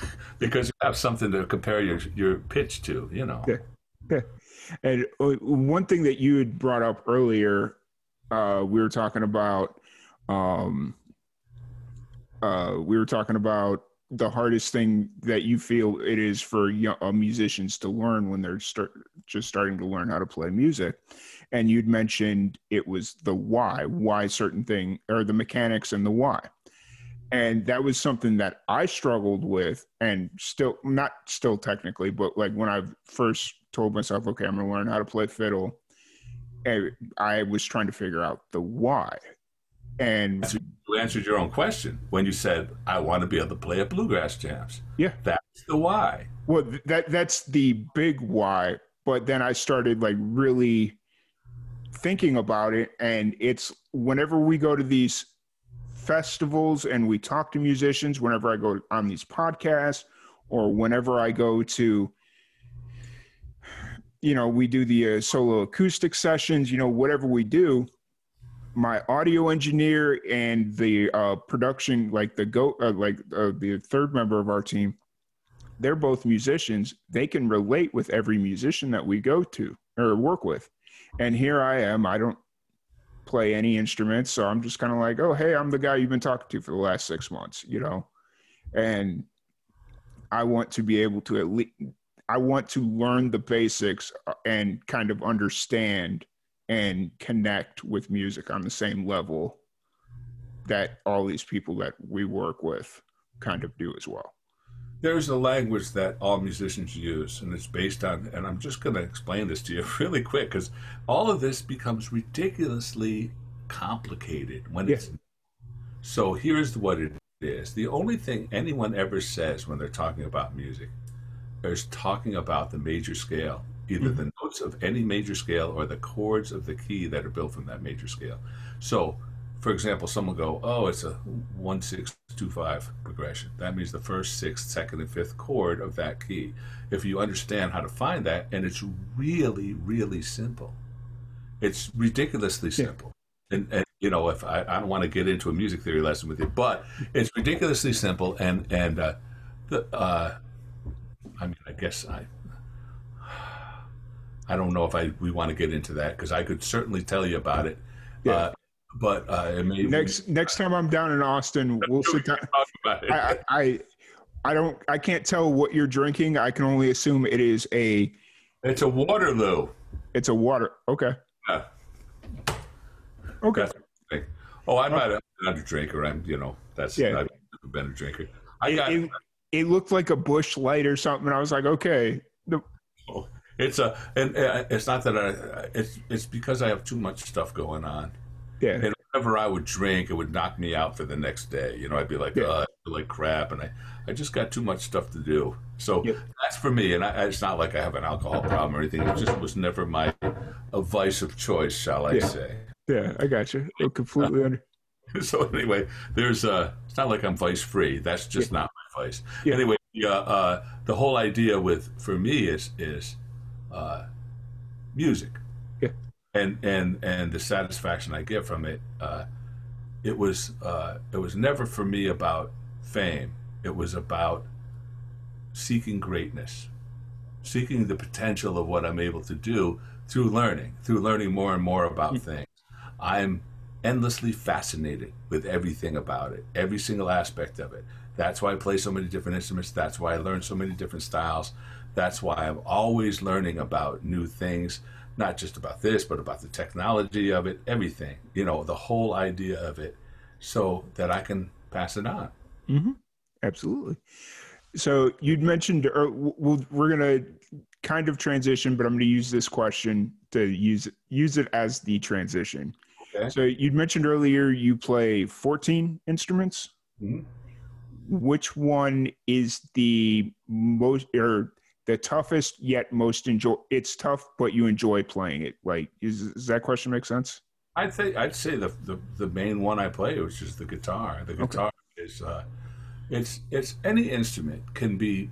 because you have something to compare your your pitch to, you know. Yeah. Yeah. And uh, one thing that you had brought up earlier, uh, we were talking about, um, uh, we were talking about the hardest thing that you feel it is for young, uh, musicians to learn when they're start, just starting to learn how to play music. And you'd mentioned it was the why, why certain thing, or the mechanics and the why and that was something that I struggled with, and still not still technically, but like when I first told myself, okay, I'm gonna learn how to play fiddle, and I was trying to figure out the why. And you answered your own question when you said, "I want to be able to play at bluegrass jams." Yeah, that's the why. Well, that that's the big why. But then I started like really thinking about it, and it's whenever we go to these festivals and we talk to musicians whenever I go on these podcasts or whenever I go to you know we do the uh, solo acoustic sessions you know whatever we do my audio engineer and the uh, production like the go uh, like uh, the third member of our team they're both musicians. They can relate with every musician that we go to or work with. And here i am i don't play any instruments. So I'm just kind of like, oh, hey, I'm the guy you've been talking to for the last six months, you know? And I want to be able to at least, I want to learn the basics uh, and kind of understand and connect with music on the same level that all these people that we work with kind of do as well. There's a language that all musicians use, and it's based on. And I'm just going to explain this to you really quick because all of this becomes ridiculously complicated when Yeah. it's. So here's what it is: the only thing anyone ever says when they're talking about music is talking about the major scale, either the mm-hmm. notes of any major scale or the chords of the key that are built from that major scale. So, for example, someone go, "Oh, it's a one six two five progression." That means the first, sixth, second, and fifth chord of that key. If you understand how to find that, and it's really, really simple. It's ridiculously simple. And, and you know, if I, I don't want to get into a music theory lesson with you, but it's ridiculously simple. And and uh, the uh, I mean, I guess I I don't know if I we want to get into that because I could certainly tell you about it. Yeah. Uh, but uh, it Next next time I'm down in Austin, we'll sit down. talk about it. I, I I don't I can't tell what you're drinking. I can only assume it is a it's a Waterloo. it's a water. Okay. Yeah, Okay. that's the thing. Oh, I'm not a, not a drinker. I'm you know that's Yeah. I've never been a drinker. I It, got it, it looked like a Busch Light or something. I was like, okay. The, it's a and uh, it's not that I it's it's because I have too much stuff going on. Yeah. And whenever I would drink, it would knock me out for the next day. You know, I'd be like, Yeah. oh, I feel like crap, and I, I just got too much stuff to do. So Yeah. that's for me. And I, it's not like I have an alcohol problem or anything. It just was never my a vice of choice, shall I Yeah. say? Yeah, I got you. I completely under. So anyway, there's uh, it's not like I'm vice free. That's just not my vice. Anyway, uh, uh, the whole idea with for me is is uh, music. And and and the satisfaction I get from it, uh, it was uh, it was never for me about fame. It was about seeking greatness, seeking the potential of what I'm able to do through learning, through learning more and more about things. I'm endlessly fascinated with everything about it, every single aspect of it. That's why I play so many different instruments. That's why I learn so many different styles. That's why I'm always learning about new things, not just about this, but about the technology of it, everything, you know, the whole idea of it, so that I can pass it on. Absolutely. So you'd mentioned, or we'll, we're gonna kind of transition, but I'm gonna use this question to use use it as the transition. Okay. So you'd mentioned earlier you play 14 instruments. Mhm. Which one is the most or the toughest yet most enjoy? It's tough, but you enjoy playing it. Like, is does that question make sense? I'd say I'd say the, the the main one I play, which is the guitar. The guitar is uh, it's it's any instrument can be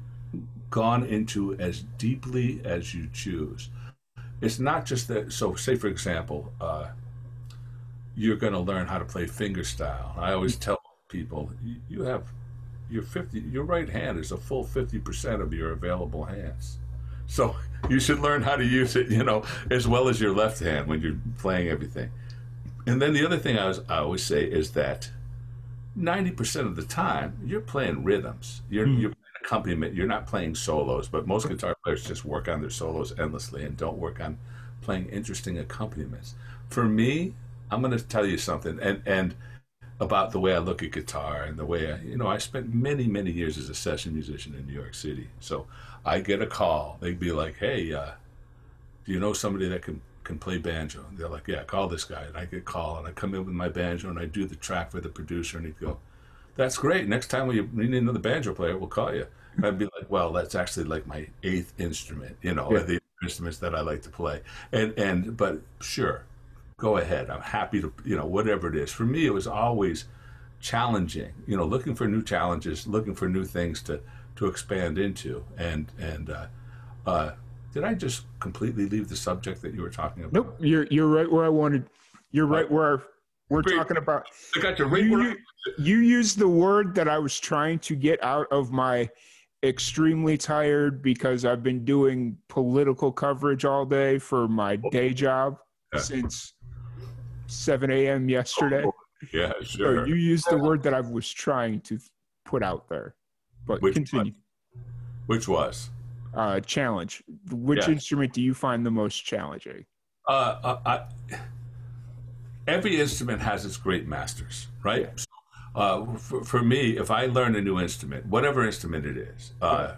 gone into as deeply as you choose. It's not just that. So, say for example, uh, you're going to learn how to play fingerstyle. I always tell people you have your fifty. Your right hand is a full fifty percent of your available hands. So you should learn how to use it, you know, as well as your left hand when you're playing everything. And then the other thing I, was, I always say is that 90% of the time you're playing rhythms. You're, hmm. you're playing accompaniment. You're not playing solos, but most guitar players just work on their solos endlessly and don't work on playing interesting accompaniments. For me, I'm going to tell you something and, and about the way I look at guitar and the way I, you know, I spent many, many years as a session musician in New York City. So I get a call. They'd be like, hey, uh, do you know somebody that can can play banjo? And they're like, yeah, call this guy. And I get a call, and I come in with my banjo, and I do the track for the producer, and he'd go, that's great. Next time we need another banjo player, we'll call you. And I'd be like, well, that's actually like my eighth instrument, you know, Yeah. the instruments that I like to play. And and but sure, go ahead. I'm happy to, you know, whatever it is. For me, it was always challenging, you know, looking for new challenges, looking for new things to to expand into. And and uh, uh, did I just completely leave the subject that you were talking about? Nope, you're you're right where I wanted. You're right where we're Great. talking about. I got you right You, where you used the word that I was trying to get out of my extremely tired because I've been doing political coverage all day for my day job Yeah. since 7 a.m. yesterday. Yeah, So sure. you used the word that I was trying to put out there. But Which continue. Which was? Uh, challenge. Which Yeah. instrument do you find the most challenging? Uh, uh, I, every instrument has its great masters, right? Yeah. So Uh, for, for, me, if I learn a new instrument, whatever instrument it is, uh,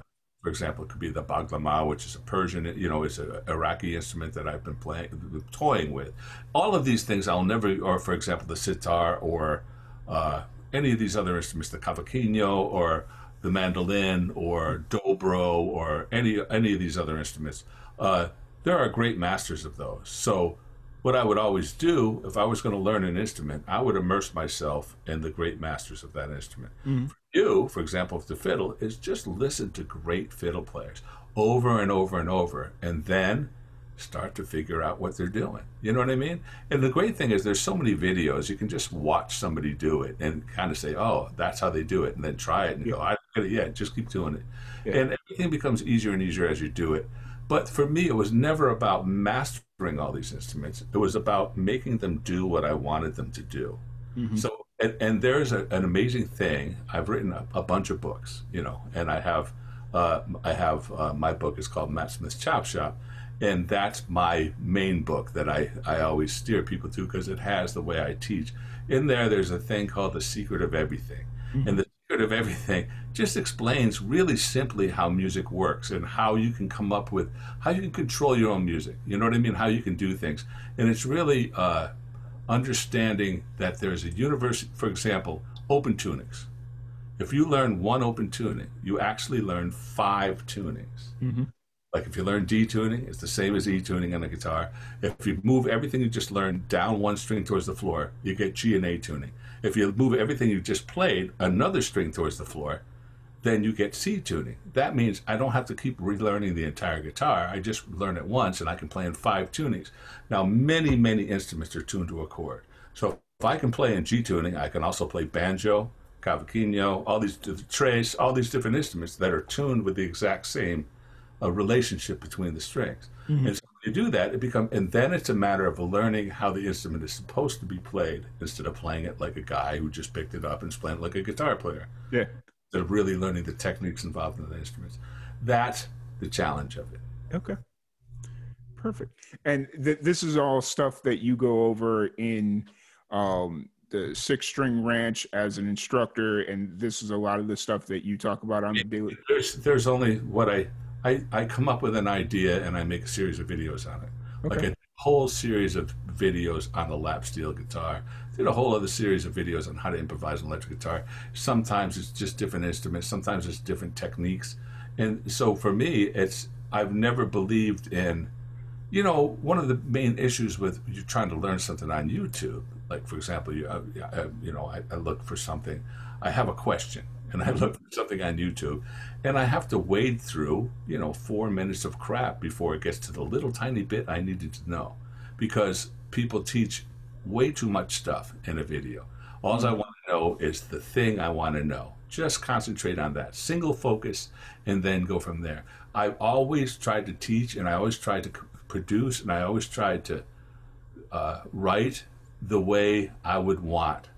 for example, it could be the baglama, which is a Persian, you know, it's an Iraqi instrument that I've been playing, toying with. All of these things I'll never, or for example, the sitar or uh, any of these other instruments, the cavaquinho or the mandolin or dobro or any any of these other instruments. Uh, there are great masters of those. So what I would always do if I was going to learn an instrument, I would immerse myself in the great masters of that instrument. Mm-hmm. For you, for example, with the fiddle, is just listen to great fiddle players over and over and over, and then start to figure out what they're doing. You know what I mean? And the great thing is there's so many videos you can just watch somebody do it and kind of say, "Oh, that's how they do it," and then try it and yeah. go, "I yeah, just keep doing it." Yeah. And everything becomes easier and easier as you do it. But for me, it was never about mastering all these instruments. It was about making them do what I wanted them to do. Mm-hmm. So, and, and there's a, an amazing thing. I've written a, a, bunch of books, you know, and I have, uh, I have uh, my book is called Matt Smith's Chop Shop, and that's my main book that I, I always steer people to because it has the way I teach. In there, there's a thing called the secret of everything, mm-hmm. and the secret of everything just explains really simply how music works and how you can come up with how you can control your own music. You know what I mean? How you can do things, and it's really uh, understanding that there's a universe. For example, open tunings. If you learn one open tuning, you actually learn five tunings. Mm-hmm. Like if you learn D tuning, it's the same as E tuning on the guitar. If you move everything you just learned down one string towards the floor, you get G and A tuning. If you move everything you just played another string towards the floor, then you get C tuning. That means I don't have to keep relearning the entire guitar. I just learn it once and I can play in five tunings. Now, many, many instruments are tuned to a chord. So if I can play in G tuning, I can also play banjo, cavaquinho, all these tres, all these different instruments that are tuned with the exact same a relationship between the strings. Mm-hmm. And so you do that, it becomes, and then it's a matter of learning how the instrument is supposed to be played instead of playing it like a guy who just picked it up and is playing it like a guitar player. Yeah. Instead of really learning the techniques involved in the instruments. That's the challenge of it. Okay. Perfect. And th- this is all stuff that you go over in um, the six string ranch as an instructor, and this is a lot of the stuff that you talk about on the daily. There's, there's only what I I, I come up with an idea and I make a series of videos on it. Okay. Like a whole series of videos on the lap steel guitar. Did a whole other series of videos on how to improvise an electric guitar. Sometimes it's just different instruments, sometimes it's different techniques. And so for me, it's I've never believed in you know, one of the main issues with you trying to learn something on YouTube, like for example, you, uh, uh you know, I, I look for something, I have a question, and I look for something on YouTube, and I have to wade through, you know, four minutes of crap before it gets to the little tiny bit I needed to know, because people teach way too much stuff in a video. All I want to know is the thing I want to know. Just concentrate on that, single focus, and then go from there. I've always tried to teach, and I always tried to produce, and I always tried to uh, write the way I would want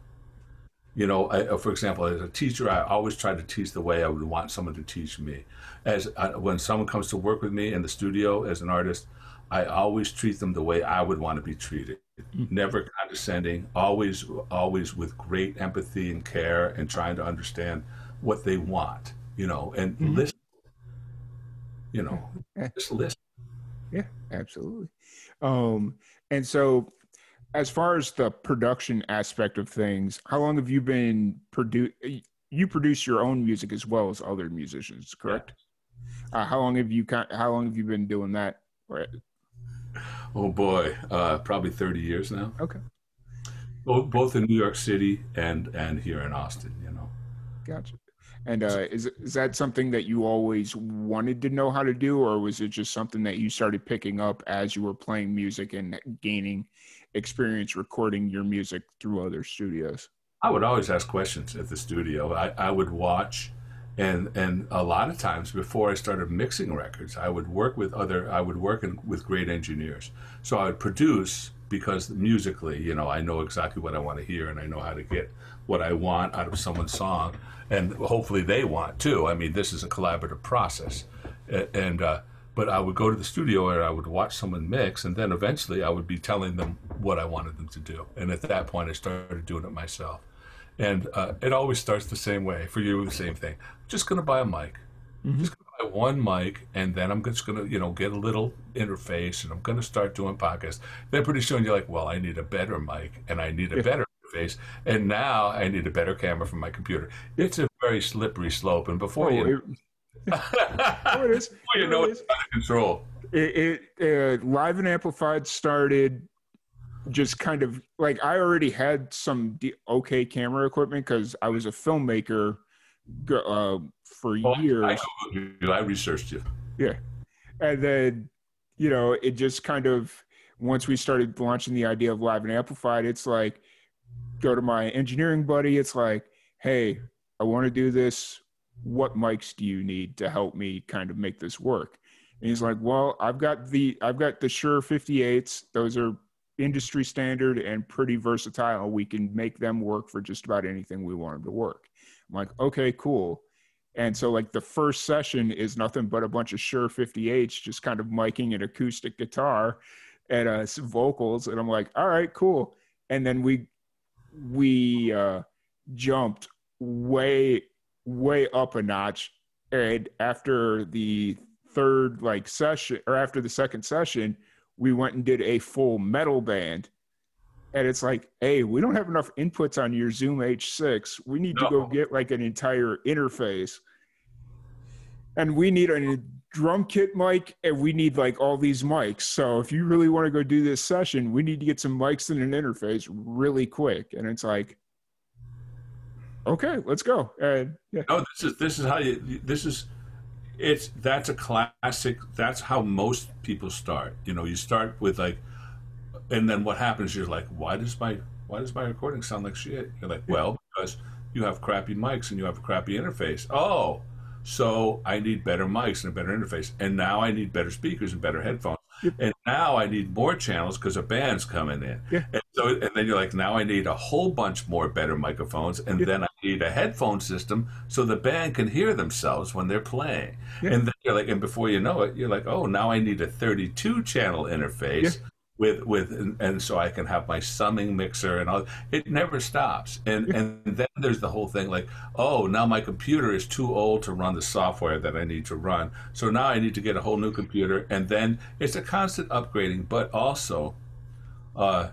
you know, I, uh, for example, as a teacher, I always try to teach the way I would want someone to teach me. As I, uh, when someone comes to work with me in the studio as an artist, I always treat them the way I would want to be treated. Mm-hmm. Never condescending, always, always with great empathy and care, and trying to understand what they want. You know, and mm-hmm. listen. You know, yeah. just listen. Yeah, absolutely. Um, and so as far as the production aspect of things, how long have you been produce? You produce your own music as well as other musicians, correct? Yeah. Uh, how long have you how long have you been doing that? Right. Oh boy, uh, probably thirty years now. Okay. Both both in New York City and and here in Austin, you know. Gotcha. And uh, is is that something that you always wanted to know how to do, or was it just something that you started picking up as you were playing music and gaining experience recording your music through other studios? I would always ask questions at the studio. I, I would watch and and a lot of times before I started mixing records, I would work with other I would work in, with great engineers. So I would produce because musically, you know, I know exactly what I want to hear and I know how to get what I want out of someone's song, and hopefully they want too. I mean, this is a collaborative process, and uh, but I would go to the studio and I would watch someone mix, and then eventually I would be telling them what I wanted them to do. And at that point, I started doing it myself. and uh, it always starts the same way for you. The same thing. I'm Just gonna buy a mic. Mhm. Just gonna buy one mic, and then I'm just gonna you know get a little interface, and I'm gonna start doing podcasts. Then pretty soon you're like, well, I need a better mic, and I need a Yeah. better interface, and now I need a better camera for my computer. It's a very slippery slope, and before Oh, you, it, oh, it is. before you It know is. it's out of control. it, it uh, live and amplified started just kind of like I already had some d- okay camera equipment because I was a filmmaker uh, for Well, years, I, you, I researched you. Yeah, and then you know it just kind of once we started launching the idea of live and amplified, it's like go to my engineering buddy. It's like, hey, I want to do this. What mics do you need to help me kind of make this work? And he's like, well, I've got the I've got the Shure 58s. Those are industry standard and pretty versatile. We can make them work for just about anything we want them to work. I'm like, okay, cool. And so like the first session is nothing but a bunch of Shure 58s just kind of miking an acoustic guitar and uh, vocals. And I'm like, all right, cool. And then we we uh, jumped way way up a notch. And after the third like session or after the second session, we went and did a full metal band. And it's like, hey, we don't have enough inputs on your Zoom H6. We need to go get like an entire interface. And we need a drum kit mic and we need like all these mics. So if you really want to go do this session, we need to get some mics and an interface really quick. And it's like, okay, let's go. And yeah, No, this is this is how you. This is it's that's a classic. That's how most people start. You know, you start with like, and then what happens? You're like, why does my why does my recording sound like shit? You're like, well, because you have crappy mics and you have a crappy interface. Oh, so I need better mics and a better interface, and now I need better speakers and better headphones. Yep. And now I need more channels because a band's coming in. Yeah. And so, and then you're like, now I need a whole bunch more better microphones, and Yeah. then I need a headphone system so the band can hear themselves when they're playing. Yeah. And then you're like, and before you know it, you're like, oh, now I need a 32 channel interface. With with and, and so I can have my summing mixer and all. It never stops. And and then there's the whole thing like, oh, now my computer is too old to run the software that I need to run. So now I need to get a whole new computer. And then it's a constant upgrading. But also, uh,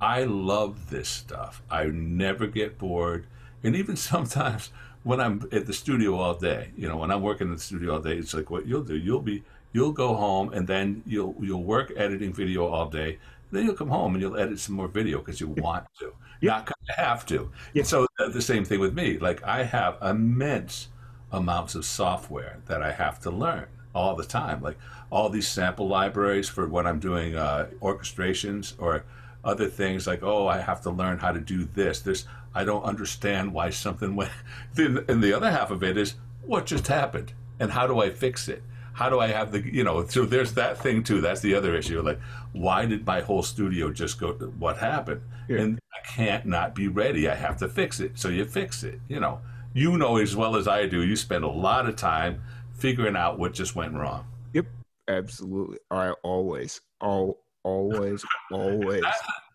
I love this stuff. I never get bored. And even sometimes when I'm at the studio all day, you know, when I'm working in the studio all day, it's like what you'll do. You'll be you'll go home and then you'll you'll work editing video all day. Then you'll come home and you'll edit some more video because you want to, Yeah. not because you have to. Yeah. So the same thing with me. Like I have immense amounts of software that I have to learn all the time. Like all these sample libraries for when I'm doing uh, orchestrations or other things. Like oh, I have to learn how to do this. This I don't understand why something went. Then and the other half of it is what just happened and how do I fix it. How do I have the you know? So there's that thing too. That's the other issue. Like, why did my whole studio just go? To, what happened? Yeah. And I can't not be ready. I have to fix it. So you fix it. You know, you know as well as I do. You spend a lot of time figuring out what just went wrong. Yep, absolutely. I always, all, always, always.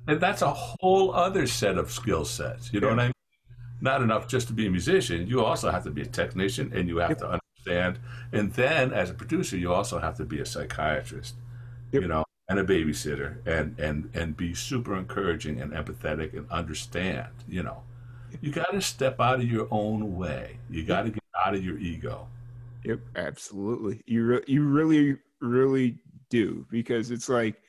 And that's a whole other set of skill sets. You know what I mean? Not enough just to be a musician. You also have to be a technician and you have Yep. to understand. And then as a producer, you also have to be a psychiatrist, Yep. you know, and a babysitter and, and, and be super encouraging and empathetic and understand, you know. You got to step out of your own way. You got to get out of your ego. Yep, absolutely. You re- you really really do because it's like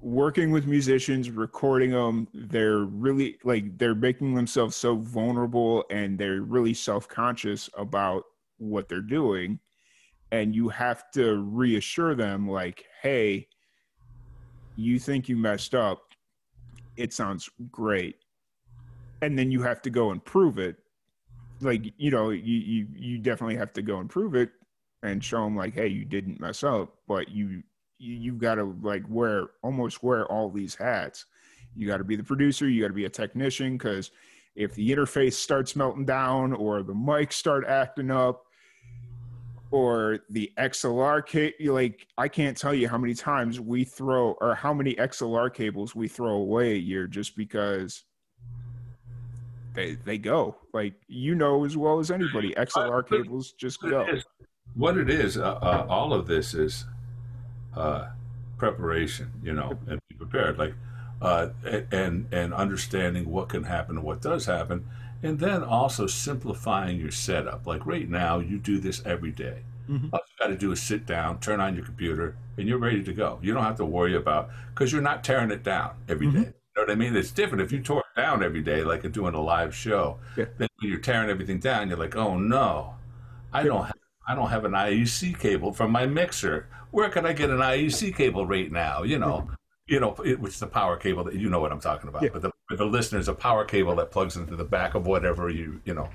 working with musicians, recording them. They're really like they're making themselves so vulnerable and they're really self conscious about what they're doing, and you have to reassure them like, hey, you think you messed up. It sounds great. And then you have to go and prove it like you know you you you definitely have to go and prove it and show them like hey you didn't mess up but you you you've got to like wear almost wear all these hats you got to be the producer you got to be a technician because if the interface starts melting down or the mics start acting up or the XLR cable, like I can't tell you how many times we throw or how many XLR cables we throw away a year just because they they go like you know as well as anybody. XLR cables just go. What it is, uh, uh, all of this is uh, preparation, you know, and be prepared, like uh, and and understanding what can happen and what does happen, and then also simplifying your setup. Like right now, you do this every day. Mm-hmm. All you got to do is sit down, turn on your computer, and you're ready to go. You don't have to worry about because you're not tearing it down every mm-hmm. day. You know what I mean? It's different if you tore it down every day, like you're doing a live show. Yeah. Then when you're tearing everything down, you're like, oh no, I don't have I don't have an IEC cable from my mixer. Where can I get an IEC cable right now? You know, you know, it, which is the power cable that you know what I'm talking about. Yeah. But the, the listeners, a power cable that plugs into the back of whatever you, you know,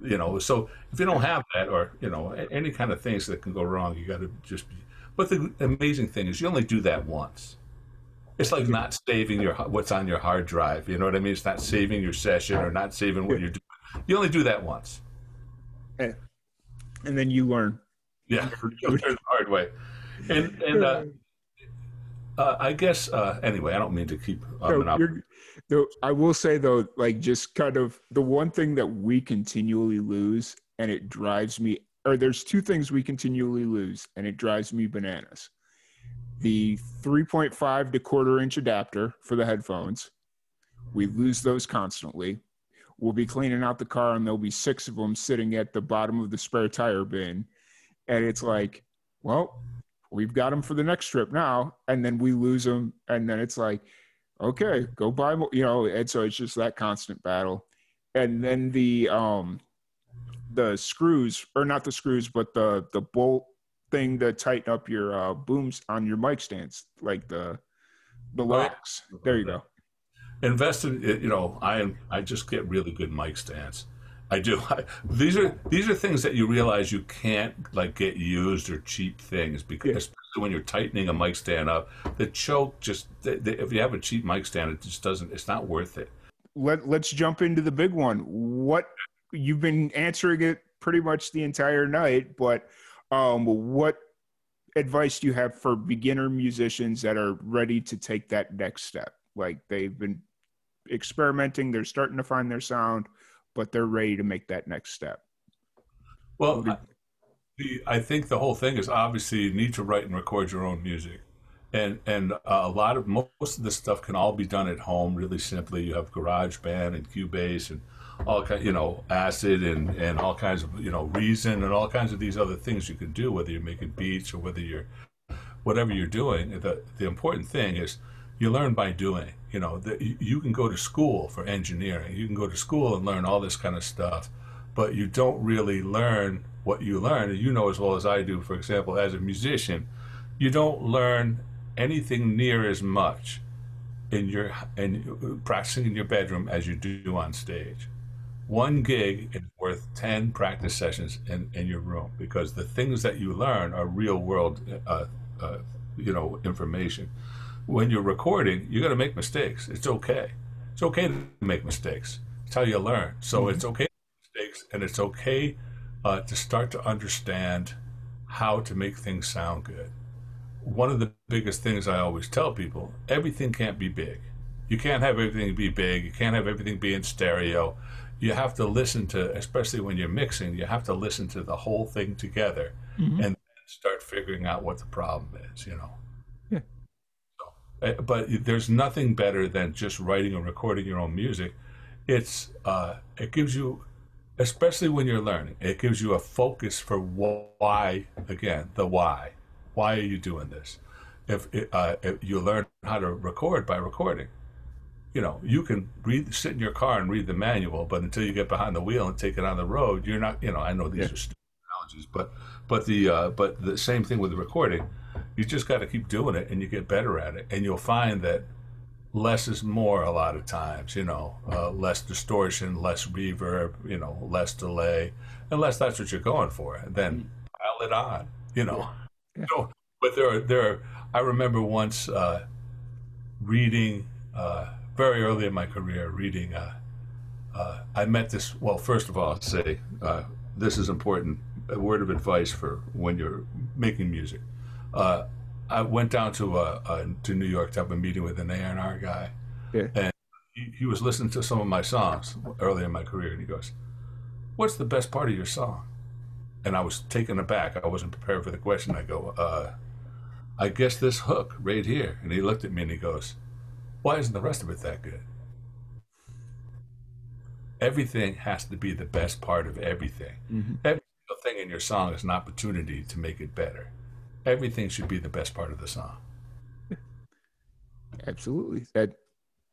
you know. So if you don't have that, or you know, any kind of things that can go wrong, you got to just. Be, but the amazing thing is, you only do that once. It's like not saving your what's on your hard drive. You know what I mean? It's not saving your session or not saving what you're doing. You only do that once. And, and then you learn. Yeah, you learn the hard way. And and uh, uh, I guess uh, anyway. I don't mean to keep. Um, no, no, I will say though, like just kind of the one thing that we continually lose, and it drives me. Or there's two things we continually lose, and it drives me bananas. The 3.5 to quarter inch adapter for the headphones. We lose those constantly. We'll be cleaning out the car, and there'll be six of them sitting at the bottom of the spare tire bin, and it's like, well, we've got them for the next trip now, and then we lose them, and then it's like, okay, go buy more, you know. And so it's just that constant battle, and then the um, the screws, or not the screws, but the the bolt thing to tighten up your uh, booms on your mic stands, like the the locks. There you go. Invest in, you know, I I just get really good mic stands I do. I, these are these are things that you realize you can't like get used or cheap things because yeah. especially when you're tightening a mic stand up, the choke just the, the, if you have a cheap mic stand, it just doesn't. It's not worth it. Let Let's jump into the big one. What you've been answering it pretty much the entire night, but um, what advice do you have for beginner musicians that are ready to take that next step? Like they've been experimenting, they're starting to find their sound but they're ready to make that next step. Well, I, the, I think the whole thing is obviously you need to write and record your own music. And and uh, a lot of most of this stuff can all be done at home really simply. You have GarageBand and Cubase and all kind, you know, Acid and and all kinds of you know Reason and all kinds of these other things you can do. Whether you're making beats or whether you're whatever you're doing, the the important thing is you learn by doing. You know, the, you can go to school for engineering. You can go to school and learn all this kind of stuff, but you don't really learn what you learn. And you know as well as I do, for example, as a musician, you don't learn anything near as much in your and practicing in your bedroom as you do on stage. One gig is worth ten practice sessions in, in your room because the things that you learn are real world, uh, uh, you know, information when you're recording, you're going to make mistakes. It's okay. It's okay to make mistakes. It's how you learn. So mm-hmm. it's okay to make mistakes, and it's okay uh, to start to understand how to make things sound good. One of the biggest things I always tell people everything can't be big. You can't have everything be big. You can't have everything be in stereo. You have to listen to, especially when you're mixing, you have to listen to the whole thing together mm-hmm. and start figuring out what the problem is, you know. Uh, but there's nothing better than just writing and recording your own music. It's uh, it gives you, especially when you're learning, it gives you a focus for why. Again, the why. Why are you doing this? If, uh, if you learn how to record by recording, you know you can read, sit in your car and read the manual, but until you get behind the wheel and take it on the road, you're not. You know, I know these yeah. are stupid analogies, but but the uh, but the same thing with the recording you just got to keep doing it and you get better at it and you'll find that less is more a lot of times you know uh, less distortion less reverb you know less delay unless that's what you're going for then pile it on you know yeah. Yeah. but there are there are, i remember once uh, reading uh, very early in my career reading uh, uh, i met this well first of all I'll say uh, this is important a word of advice for when you're making music uh, I went down to uh, uh, to New York to have a meeting with an A&R guy, yeah. and he, he was listening to some of my songs early in my career, and he goes, "What's the best part of your song?" And I was taken aback. I wasn't prepared for the question. I go, uh, "I guess this hook right here." And he looked at me and he goes, "Why isn't the rest of it that good?" Everything has to be the best part of everything. Mm-hmm. Every single thing in your song is an opportunity to make it better. Everything should be the best part of the song. Absolutely. That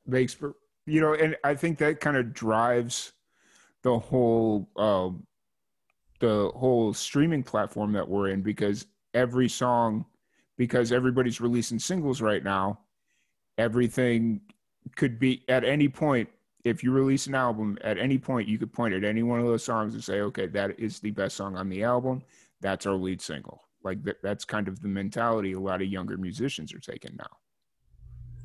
makes for you know, and I think that kind of drives the whole um, the whole streaming platform that we're in because every song, because everybody's releasing singles right now, everything could be at any point. If you release an album, at any point you could point at any one of those songs and say, "Okay, that is the best song on the album. That's our lead single." Like that, that's kind of the mentality a lot of younger musicians are taking now.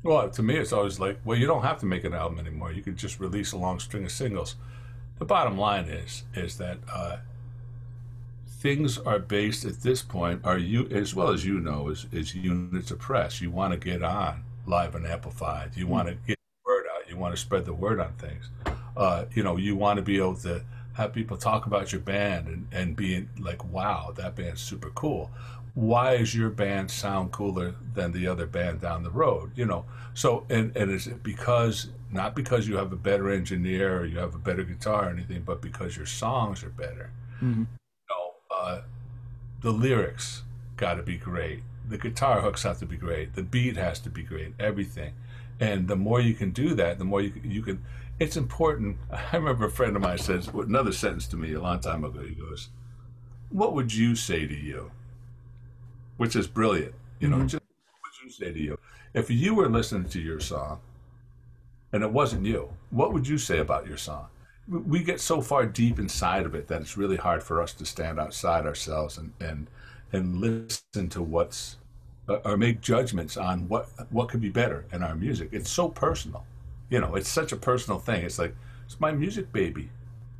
Well, to me, it's always like, well, you don't have to make an album anymore. You could just release a long string of singles. The bottom line is, is that uh, things are based at this point are you as well as you know is, is units of press. You want to get on live and amplified. You want to get the word out. You want to spread the word on things. Uh, you know, you want to be able to have people talk about your band and, and be like, wow, that band's super cool. Why is your band sound cooler than the other band down the road? You know so and, and is it because not because you have a better engineer or you have a better guitar or anything but because your songs are better? Mm-hmm. know, uh, the lyrics got to be great. The guitar hooks have to be great. The beat has to be great. Everything and the more you can do that the more you, you can it's important i remember a friend of mine says another sentence to me a long time ago he goes what would you say to you which is brilliant. You know, Mhm. just what would you say to you if you were listening to your song and it wasn't you? What would you say about your song? We- get so far deep inside of it that it's really hard for us to stand outside ourselves and and and listen to what's or make judgments on what what could be better in our music. It's so personal. You know, it's such a personal thing. It's like it's my music baby.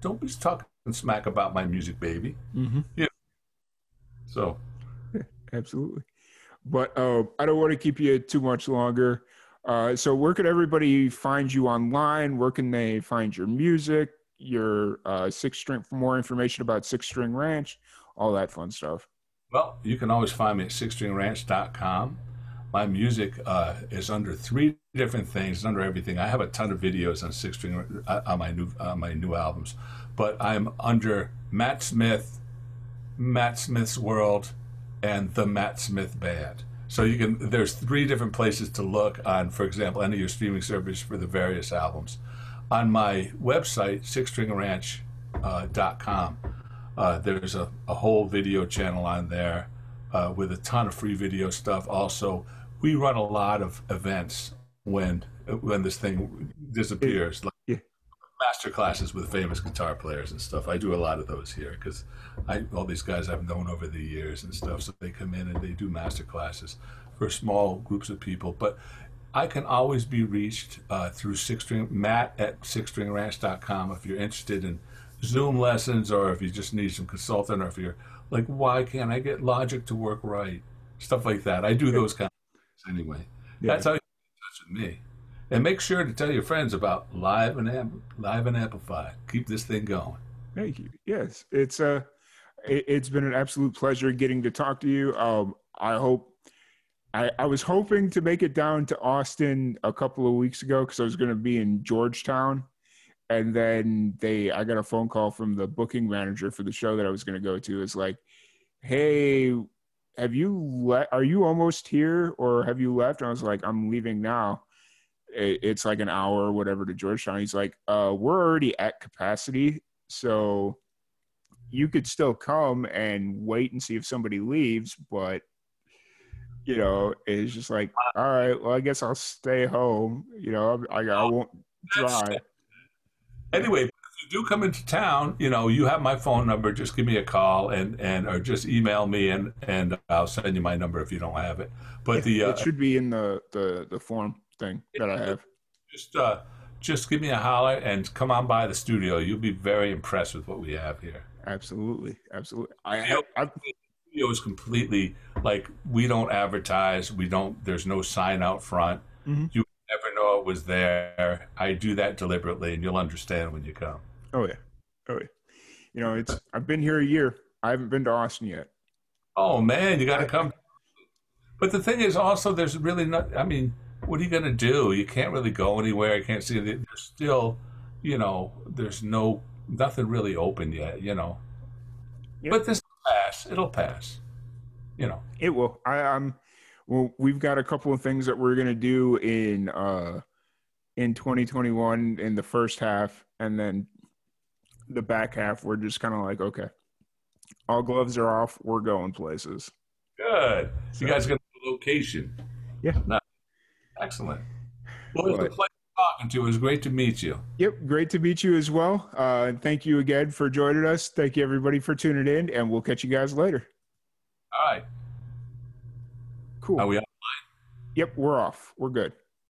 Don't be talking smack about my music baby. Mm-hmm. So Absolutely. But uh, I don't want to keep you too much longer. Uh, so, where could everybody find you online? Where can they find your music, your uh, six string, for more information about Six String Ranch, all that fun stuff? Well, you can always find me at sixstringranch.com. My music uh, is under three different things, under everything. I have a ton of videos on six string uh, on my new my new albums, but I'm under Matt Smith, Matt Smith's World, and the Matt Smith Band. So you can there's three different places to look on, for example, any of your streaming service for the various albums. On my website, sixstringranch.com, uh, there's a, a whole video channel on there uh, with a ton of free video stuff. Also, we run a lot of events when when this thing disappears, like Yeah. master classes with famous guitar players and stuff. I do a lot of those here because I all these guys I've known over the years and stuff. So they come in and they do master classes for small groups of people. But I can always be reached uh, through six string Matt at sixstringranch.com if you're interested in Zoom lessons or if you just need some consultant or if you're like, why can't I get Logic to work right? Stuff like that. I do those kind of things anyway. Yeah. That's how you get in touch with me. And make sure to tell your friends about live and Amp- live and amplified. Keep this thing going. Thank you. Yes, it's uh, it, it's been an absolute pleasure getting to talk to you. Um, I hope. I, I was hoping to make it down to Austin a couple of weeks ago because I was going to be in Georgetown, and then they I got a phone call from the booking manager for the show that I was going to go to. It's like, hey, have you le- Are you almost here, or have you left? And I was like, I'm leaving now. It, it's like an hour or whatever to Georgetown. He's like, uh, we're already at capacity, so you could still come and wait and see if somebody leaves, but you know, it's just like, all right, well, I guess I'll stay home. You know, I, I won't drive. Anyway, if you do come into town, you know, you have my phone number. Just give me a call and, and or just email me and, and I'll send you my number if you don't have it. But the uh, it should be in the, the, the form thing that I have. just uh, just give me a holler and come on by the studio. You'll be very impressed with what we have here. Absolutely. Absolutely. I. I, The studio is completely like we don't advertise. We don't. There's no sign out front. Mhm. You never know what was there. I do that deliberately, and you'll understand when you come. Oh yeah, oh yeah. You know, it's I've been here a year. I haven't been to Austin yet. Oh man, you got to come. But the thing is, also, there's really not. I mean, what are you going to do? You can't really go anywhere. You can't see. There's still, you know, there's no nothing really open yet. You know, Yep. but this will pass. It'll pass. You know. It will. I, I'm. Well, we've got a couple of things that we're gonna do in uh in 2021 in the first half, and then the back half. We're just kind of like, okay, all gloves are off. We're going places. Good. So- you guys got a location. Yeah. Nice. Excellent. Well, it was a pleasure talking to you. It was great to meet you. Yep, great to meet you as well. Uh, and thank you again for joining us. Thank you everybody for tuning in, and we'll catch you guys later. All right. Cool. Are we Yep, we're off. We're good.